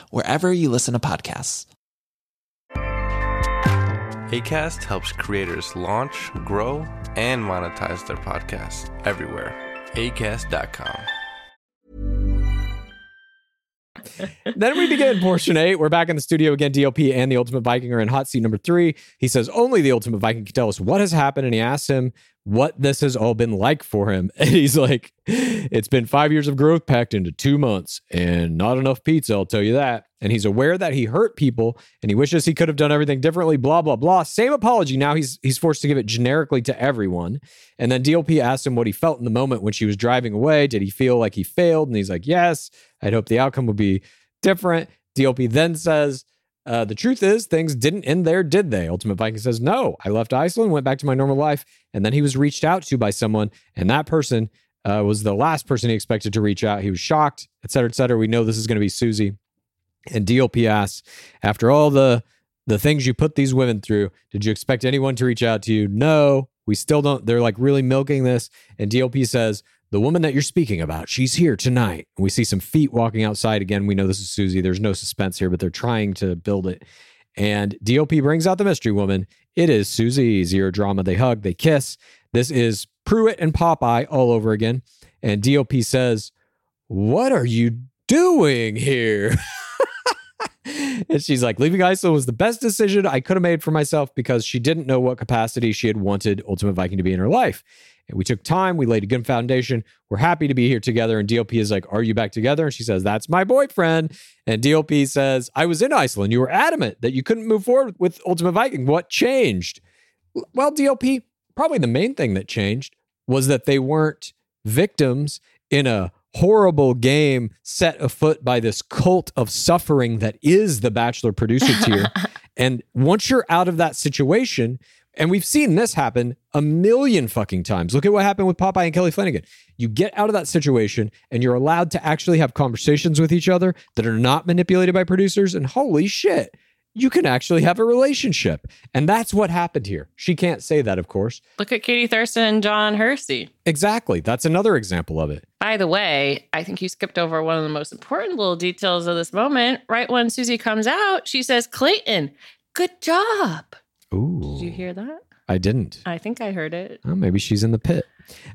wherever you listen to podcasts. ACAST helps creators launch, grow, and monetize their podcasts everywhere. ACAST.com. then we begin portion eight. We're back in the studio again. DLP and the Ultimate Viking are in hot seat number three. He says only the Ultimate Viking can tell us what has happened, and he asks him what this has all been like for him. And he's like, It's been five years of growth packed into two months, and not enough pizza, I'll tell you that. And he's aware that he hurt people, and he wishes he could have done everything differently. Blah blah blah. Same apology. Now he's he's forced to give it generically to everyone. And then DLP asked him what he felt in the moment when she was driving away. Did he feel like he failed? And he's like, Yes. I'd hope the outcome would be different. DLP then says, uh, the truth is, things didn't end there, did they? Ultimate Viking says, No, I left Iceland, went back to my normal life, and then he was reached out to by someone, and that person uh, was the last person he expected to reach out. He was shocked, et cetera, et cetera. We know this is going to be Susie. And DLP asks, After all the the things you put these women through, did you expect anyone to reach out to you? No, we still don't. They're like really milking this. And DLP says, the woman that you're speaking about, she's here tonight. We see some feet walking outside again. We know this is Susie. There's no suspense here, but they're trying to build it. And DLP brings out the mystery woman. It is Susie. Zero drama. They hug, they kiss. This is Prewett and Popeye all over again. And DLP says, What are you doing here? and she's like, leaving Iceland was the best decision I could have made for myself because she didn't know what capacity she had wanted Ultimate Viking to be in her life. And we took time, we laid a good foundation. We're happy to be here together. And DLP is like, Are you back together? And she says, That's my boyfriend. And DLP says, I was in Iceland. You were adamant that you couldn't move forward with Ultimate Viking. What changed? Well, DLP, probably the main thing that changed was that they weren't victims in a horrible game set afoot by this cult of suffering that is the Bachelor producer tier. and once you're out of that situation, and we've seen this happen a million fucking times. Look at what happened with Popeye and Kelly Flanagan. You get out of that situation and you're allowed to actually have conversations with each other that are not manipulated by producers. And holy shit, you can actually have a relationship. And that's what happened here. She can't say that, of course. Look at Katie Thurston and John Hersey. Exactly. That's another example of it. By the way, I think you skipped over one of the most important little details of this moment. Right when Susie comes out, she says, Clayton, good job. Ooh. Did you hear that? I didn't. I think I heard it. Oh, maybe she's in the pit.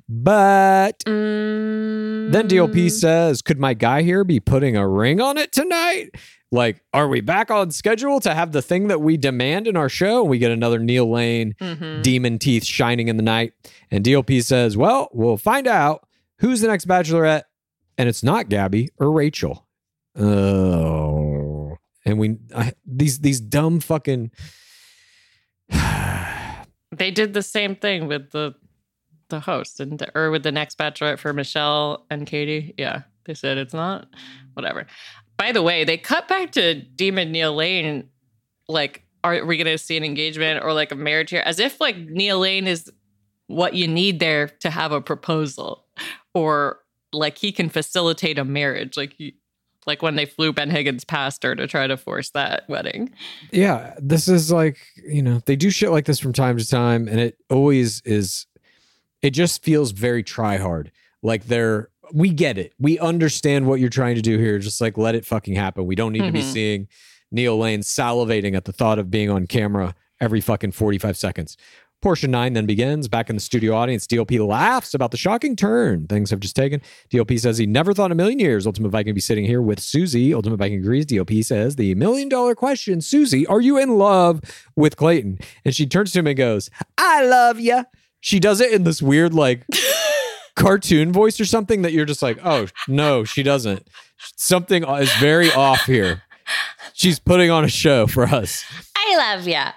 But Mm, then DLP says, Could my guy here be putting a ring on it tonight? Like, are we back on schedule to have the thing that we demand in our show? And we get another Neil Lane mhm. demon teeth shining in the night. And DLP says, Well, we'll find out who's the next bachelorette. And it's not Gabby or Rachel. Oh. And we, I, these, these dumb fucking. They did the same thing with the the host and or with the next bachelorette for Michelle and Katie. Yeah, they said it's not. Whatever. By the way, they cut back to Demon Neil Lane. Like, are we going to see an engagement or like a marriage here? As if like Neil Lane is what you need there to have a proposal, or like he can facilitate a marriage. Like he, like when they flew Ben Higgins past her to try to force that wedding. yeah, this is like, you know, they do shit like this from time to time, and it always is, it just feels very try hard. Like they're, we get it. We understand what you're trying to do here. Just like let it fucking happen. We don't need to be Mhm. seeing Neil Lane salivating at the thought of being on camera every fucking 45 seconds. Portion nine then begins. Back in the studio audience, DLP laughs about the shocking turn things have just taken. DLP says he never thought a million years Ultimate Viking would be sitting here with Susie. Ultimate Viking agrees. DLP says the million dollar question Susie, are you in love with Clayton? And she turns to him and goes, I love ya. She does it in this weird, like, cartoon voice or something that you're just like, oh, no, she doesn't. Something is very off here. She's putting on a show for us. I love ya.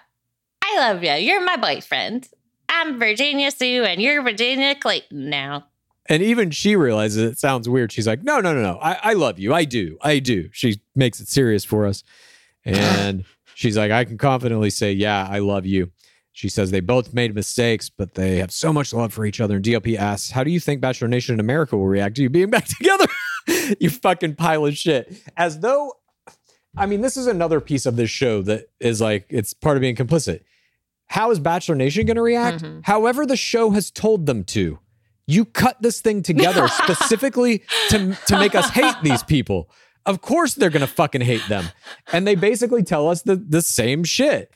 I love you. You're my boyfriend. I'm Virginia Sue, and you're Virginia Clayton now. And even she realizes it sounds weird. She's like, no, no, no, no. I, I love you. I do. I do. She makes it serious for us. And she's like, I can confidently say, yeah, I love you. She says they both made mistakes, but they have so much love for each other. And DLP asks, How do you think Bachelor Nation in America will react to you being back together? you fucking pile of shit. As though, I mean, this is another piece of this show that is like, it's part of being complicit. How is Bachelor Nation going to react? Mhm. However, the show has told them to. You cut this thing together specifically to, to make us hate these people. Of course, they're going to fucking hate them. And they basically tell us the, the same shit.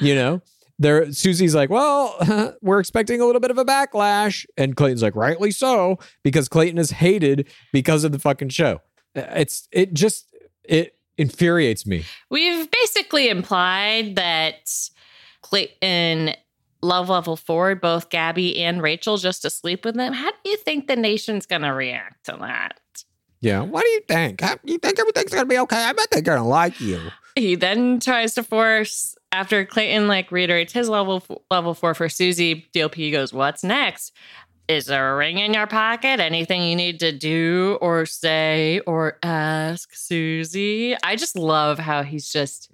You know, they're Susie's like, well, we're expecting a little bit of a backlash. And Clayton's like, rightly so, because Clayton is hated because of the fucking show. It's, it just, it infuriates me. We've basically implied that Clayton love level forward both Gabby and Rachel just to sleep with them. How do you think the nation's going to react to that? Yeah. What do you think? You think everything's going to be okay? I bet they're going to like you. He then tries to force after Clayton like reiterates his level level four for Susie. DLP goes, "What's next? Is there a ring in your pocket? Anything you need to do or say or ask Susie?" I just love how he's just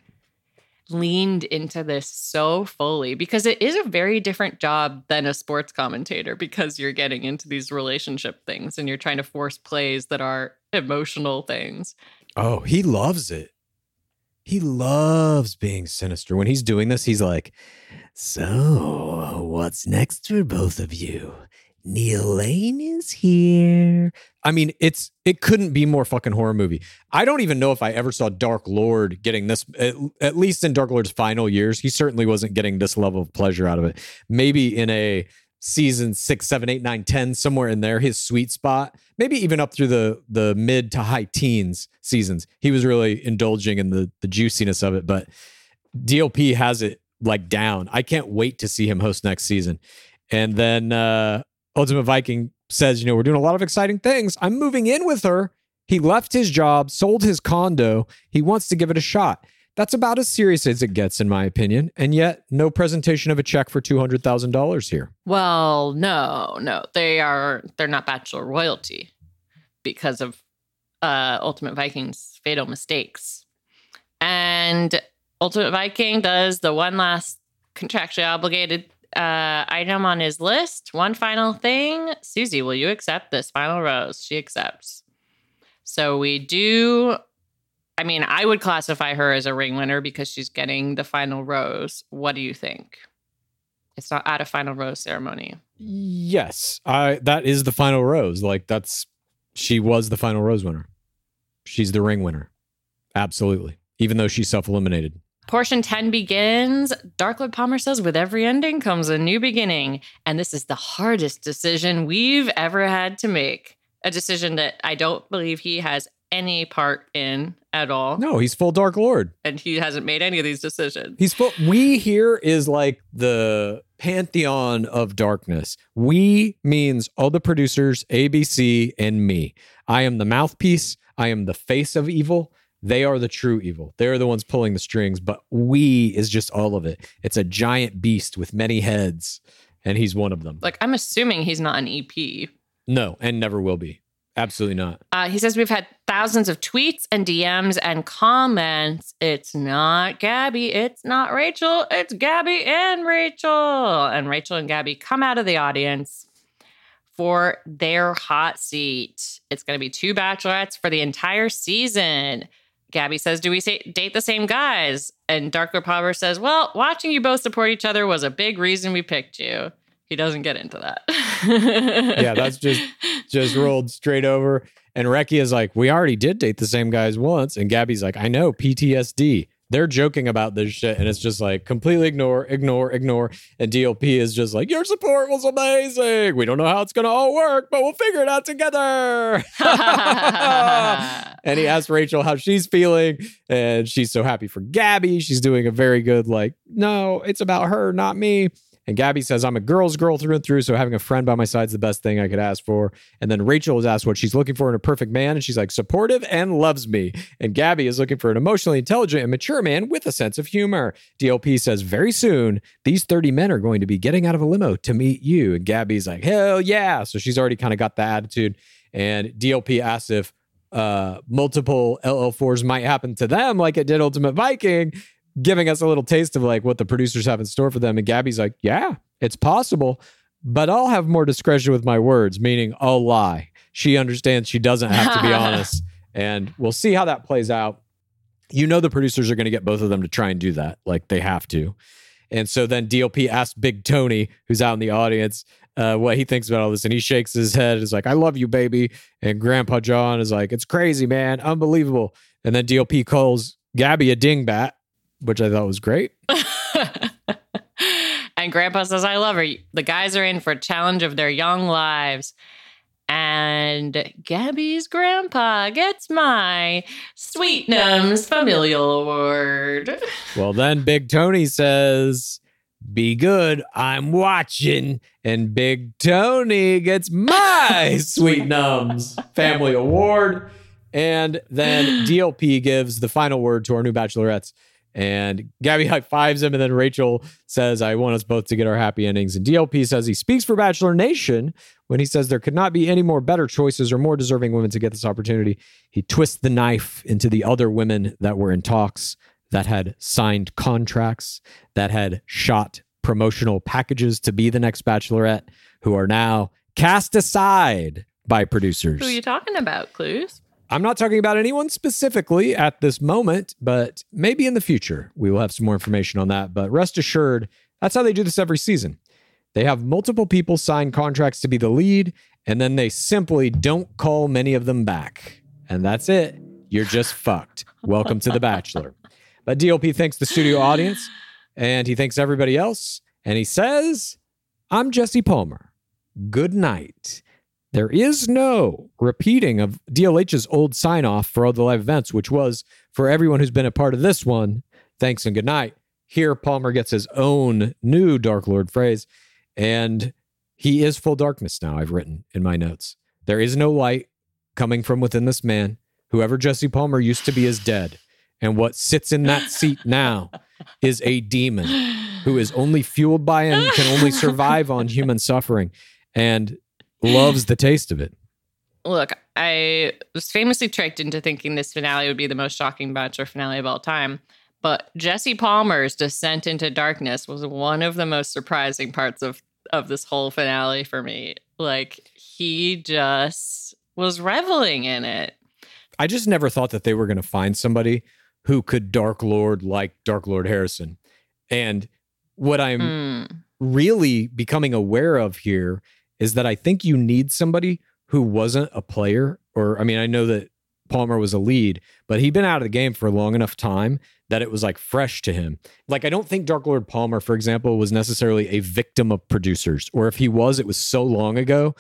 leaned into this so fully because it is a very different job than a sports commentator because you're getting into these relationship things and you're trying to force plays that are emotional things. Oh, he loves it. He loves being sinister. When he's doing this, he's like, So, what's next for both of you? Neil Lane is here. I mean, it's it couldn't be more fucking horror movie. I don't even know if I ever saw Dark Lord getting this at, at least in Dark Lord's final years. He certainly wasn't getting this level of pleasure out of it. Maybe in a season six, seven, eight, nine, ten, somewhere in there, his sweet spot, maybe even up through the the mid to high teens seasons. He was really indulging in the the juiciness of it, but DLP has it like down. I can't wait to see him host next season. And then uh Ultimate Viking says, you know, we're doing a lot of exciting things. I'm moving in with her. He left his job, sold his condo. He wants to give it a shot. That's about as serious as it gets, in my opinion. And yet, no presentation of a check for $200,000 here. Well, no, no. They are they're not bachelor royalty because of uh Ultimate Viking's fatal mistakes. And Ultimate Viking does the one last contractually obligated uh item on his list. One final thing. Susie, will you accept this final rose? She accepts. So we do I mean, I would classify her as a ring winner because she's getting the final rose. What do you think? It's not at a final rose ceremony. Yes, I that is the final rose. Like that's She was the final rose winner. She's the ring winner. Absolutely. Even though she's self eliminated. Portion 10 begins. Dark Lord Palmer says, with every ending comes a new beginning. And this is the hardest decision we've ever had to make. A decision that I don't believe he has any part in at all. No, he's full Dark Lord. And he hasn't made any of these decisions. He's full. We here is like the pantheon of darkness. We means all the producers, ABC, and me. I am the mouthpiece. I am the face of evil. They are the true evil. They're the ones pulling the strings, but we is just all of it. It's a giant beast with many heads, and he's one of them. Like, I'm assuming he's not an EP. No, and never will be. Absolutely not. Uh, he says we've had thousands of tweets and DMs and comments. It's not Gabby. It's not Rachel. It's Gabby and Rachel. And Rachel and Gabby come out of the audience for their hot seat. It's going to be two bachelorettes for the entire season. Gabby says, Do we say, date the same guys? And Darker Palmer says, Well, watching you both support each other was a big reason we picked you. He doesn't get into that. yeah, that's just just rolled straight over. And Recchia is like, we already did date the same guys once. And Gabby's like, I know, PTSD. They're joking about this shit, and it's just like completely ignore, ignore, ignore. And DLP is just like, your support was amazing. We don't know how it's gonna all work, but we'll figure it out together. and he asks Rachel how she's feeling, and she's so happy for Gabby. She's doing a very good, like, no, it's about her, not me. And Gabby says, I'm a girl's girl through and through, so having a friend by my side is the best thing I could ask for. And then Rachel is asked what she's looking for in a perfect man, and she's like, supportive and loves me. And Gabby is looking for an emotionally intelligent and mature man with a sense of humor. DLP says, very soon, these 30 men are going to be getting out of a limo to meet you. And Gabby's like, hell yeah. So she's already kind of got the attitude. And DLP asks if uh, multiple LL4s might happen to them like it did Ultimate Viking giving us a little taste of like what the producers have in store for them. And Gabby's like, yeah, it's possible, but I'll have more discretion with my words, meaning I'll lie. She understands she doesn't have to be honest. And we'll see how that plays out. You know, the producers are going to get both of them to try and do that. Like they have to. And so then DLP asks Big Tony, who's out in the audience, uh, what he thinks about all this. And he shakes his head, is like, I love you, baby. And Grandpa John is like, it's crazy, man. Unbelievable. And then DLP calls Gabby a dingbat which I thought was great. and Grandpa says, I love her. The guys are in for a challenge of their young lives. And Gabby's grandpa gets my Sweet Sweetnums Familial Award. Well, then Big Tony says, Be good, I'm watching. And Big Tony gets my Sweetnums Family Award. And then DLP gives the final word to our new bachelorettes. And Gabby high fives him, and then Rachel says, I want us both to get our happy endings. And DLP says he speaks for Bachelor Nation when he says there could not be any more better choices or more deserving women to get this opportunity. He twists the knife into the other women that were in talks, that had signed contracts, that had shot promotional packages to be the next Bachelorette, who are now cast aside by producers. Who are you talking about, Clues? I'm not talking about anyone specifically at this moment, but maybe in the future we will have some more information on that. But rest assured, that's how they do this every season. They have multiple people sign contracts to be the lead, and then they simply don't call many of them back. And that's it. You're just fucked. Welcome to The Bachelor. But DLP thanks the studio audience and he thanks everybody else. And he says, I'm Jesse Palmer. Good night. There is no repeating of DLH's old sign off for all the live events, which was for everyone who's been a part of this one, thanks and good night. Here, Palmer gets his own new Dark Lord phrase, and he is full darkness now, I've written in my notes. There is no light coming from within this man. Whoever Jesse Palmer used to be is dead. And what sits in that seat now is a demon who is only fueled by and can only survive on human suffering. And loves the taste of it. Look, I was famously tricked into thinking this finale would be the most shocking Bachelor finale of all time. But Jesse Palmer's descent into darkness was one of the most surprising parts of of this whole finale for me. Like he just was reveling in it. I just never thought that they were going to find somebody who could Dark Lord like Dark Lord Harrison. And what I'm mm. really becoming aware of here is that I think you need somebody who wasn't a player or I mean, I know that Palmer was a lead, but he'd been out of the game for a long enough time that it was like fresh to him. Like I don't think Dark Lord Palmer, for example, was necessarily a victim of producers, or if he was, it was so long ago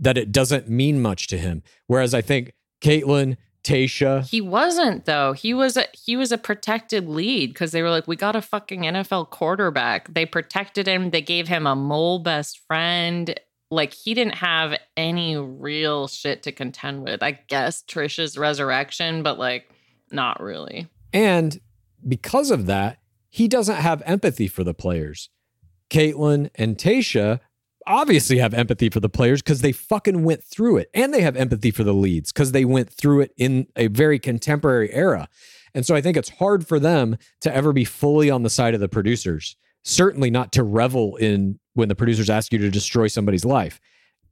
that it doesn't mean much to him. Whereas I think Kaitlyn, Tayshia, He wasn't though. He was a he was a protected lead because they were like, we got a fucking NFL quarterback. They protected him. They gave him a mole best friend. Like he didn't have any real shit to contend with. I guess Trisha's resurrection, but like not really. And because of that, he doesn't have empathy for the players. Kaitlyn and Tayshia obviously have empathy for the players because they fucking went through it. And they have empathy for the leads because they went through it in a very contemporary era. And so I think it's hard for them to ever be fully on the side of the producers. Certainly not to revel in when the producers ask you to destroy somebody's life.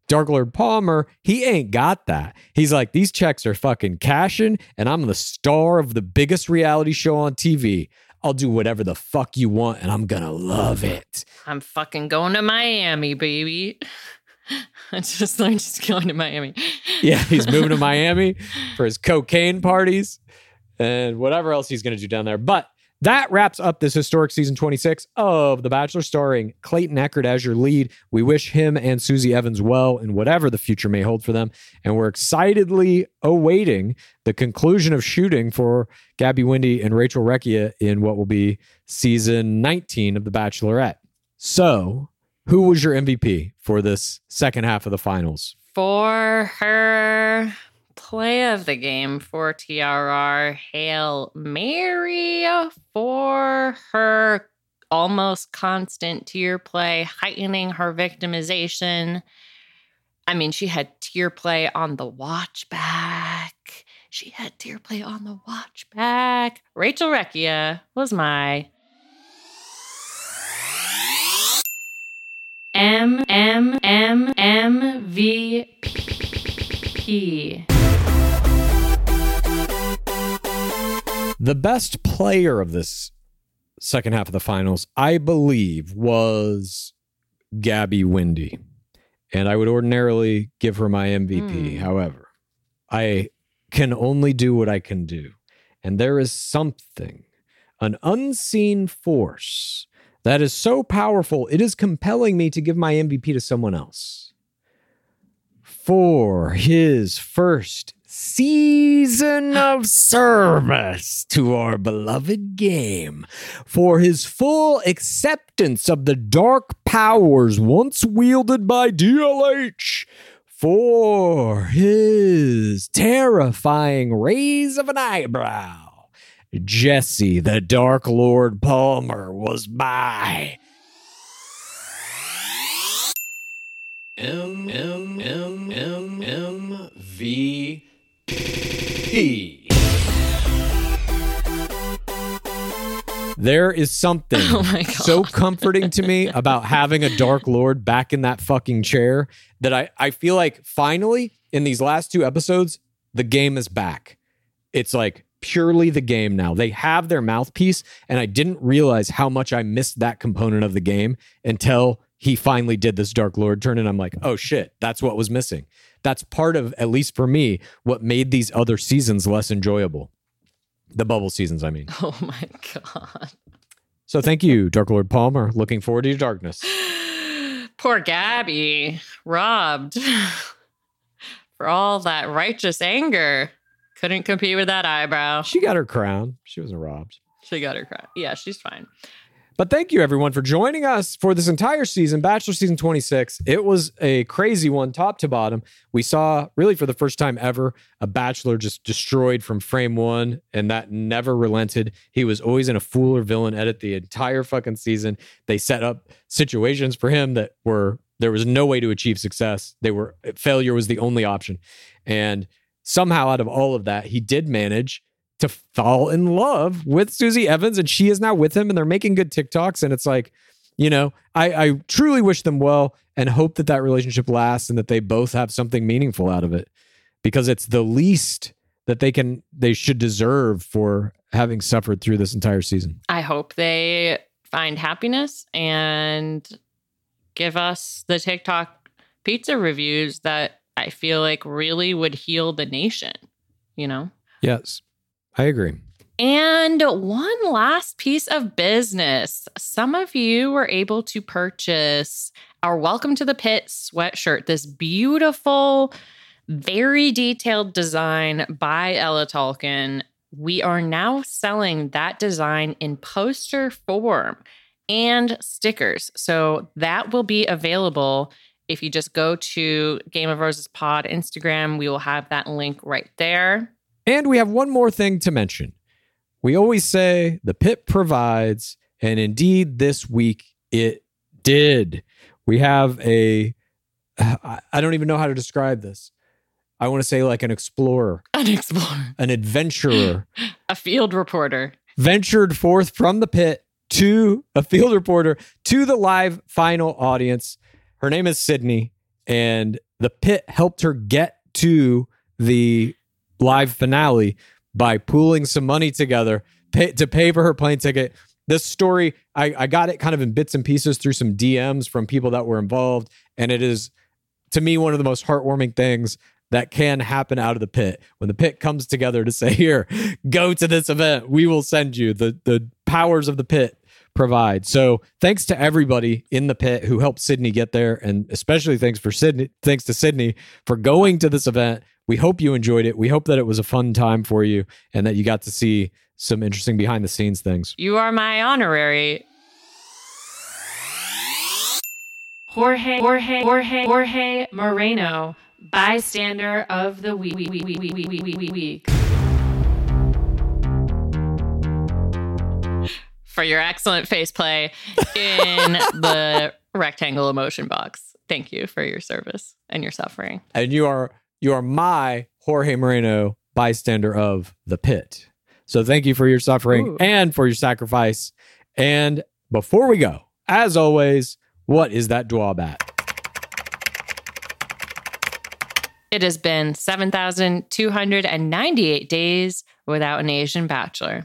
Dark Lord Palmer, he ain't got that. He's like, these checks are fucking cashing, and I'm the star of the biggest reality show on TV. I'll do whatever the fuck you want, and I'm gonna love it. I'm fucking going to Miami, baby. I just learned he's going to Miami. Yeah, he's moving to Miami for his cocaine parties and whatever else he's gonna do down there. But that wraps up this historic season 26 of The Bachelor, starring Clayton Echard as your lead. We wish him and Susie Evans well in whatever the future may hold for them. And we're excitedly awaiting the conclusion of shooting for Gabby Windey and Rachel Recchia in what will be season 19 of The Bachelorette. So, who was your MVP for this second half of the finals? For her play of the game for TRR, Hail Mary for her almost constant tear play, heightening her victimization. I mean, she had tear play on the watch back. She had tear play on the watch back. Rachel Recchia was my M M M M V P. The best player of this second half of the finals, I believe, was Gabby Windey. And I would ordinarily give her my MVP. Hmm. However, I can only do what I can do. And there is something, an unseen force that is so powerful, it is compelling me to give my MVP to someone else. For his first season of service to our beloved game, for his full acceptance of the dark powers once wielded by DLH, for his terrifying raise of an eyebrow. Jesse the Dark Lord Palmer was by. M M M M M V P. There is something Oh so comforting to me about having a Dark Lord back in that fucking chair that I, I feel like finally in these last two episodes, the game is back. It's like purely the game now. They have their mouthpiece, and I didn't realize how much I missed that component of the game until he finally did this Dark Lord turn. And I'm like, oh shit, that's what was missing. That's part of, at least for me, what made these other seasons less enjoyable. The bubble seasons, I mean. Oh my god. So thank you, Dark Lord Palmer. Looking forward to your darkness. Poor Gabby, robbed for all that righteous anger. Couldn't compete with that eyebrow. She got her crown. She wasn't robbed. She got her crown. Yeah, she's fine. But thank you, everyone, for joining us for this entire season, Bachelor season 26. It was a crazy one, top to bottom. We saw, really, for the first time ever, a Bachelor just destroyed from frame one, and that never relented. He was always in a fool or villain edit the entire fucking season. They set up situations for him that were, there was no way to achieve success. They were, failure was the only option. And somehow, out of all of that, he did manage to fall in love with Susie Evans, and she is now with him, and they're making good TikToks. And it's like, you know, I, I truly wish them well and hope that that relationship lasts and that they both have something meaningful out of it, because it's the least that they can they should deserve for having suffered through this entire season. I hope they find happiness and give us the TikTok pizza reviews that I feel like really would heal the nation, you know? Yes, I agree. And one last piece of business. Some of you were able to purchase our Welcome to the Pit sweatshirt, this beautiful, very detailed design by Ella Tolkien. We are now selling that design in poster form and stickers. So that will be available if you just go to Game of Roses Pod Instagram. We will have that link right there. And we have one more thing to mention. We always say the pit provides, and indeed this week it did. We have a, I don't even know how to describe this. I want to say like an explorer, An explorer, an adventurer, a field reporter. ventured forth from the pit to a field reporter to the live final audience. Her name is Sydney, and the pit helped her get to the live finale by pooling some money together pay, to pay for her plane ticket. This story, I, I got it kind of in bits and pieces through some DMs from people that were involved, and it is to me one of the most heartwarming things that can happen out of the pit when the pit comes together to say here go to this event we will send you the the powers of the pit provide so thanks to everybody in the pit who helped sydney get there and especially thanks for sydney thanks to sydney for going to this event we hope you enjoyed it we hope that it was a fun time for you and that you got to see some interesting behind the scenes things You are my honorary. Jorge, Jorge, Jorge, Jorge Moreno, bystander of the week. week, week, week. For your excellent face play in the rectangle emotion box. Thank you for your service and your suffering. and you are you are my Jorge Moreno bystander of the pit. So thank you for your suffering Ooh. and for your sacrifice. And before we go, as always, what is that drawback? It has been 7,298 days without an Asian bachelor.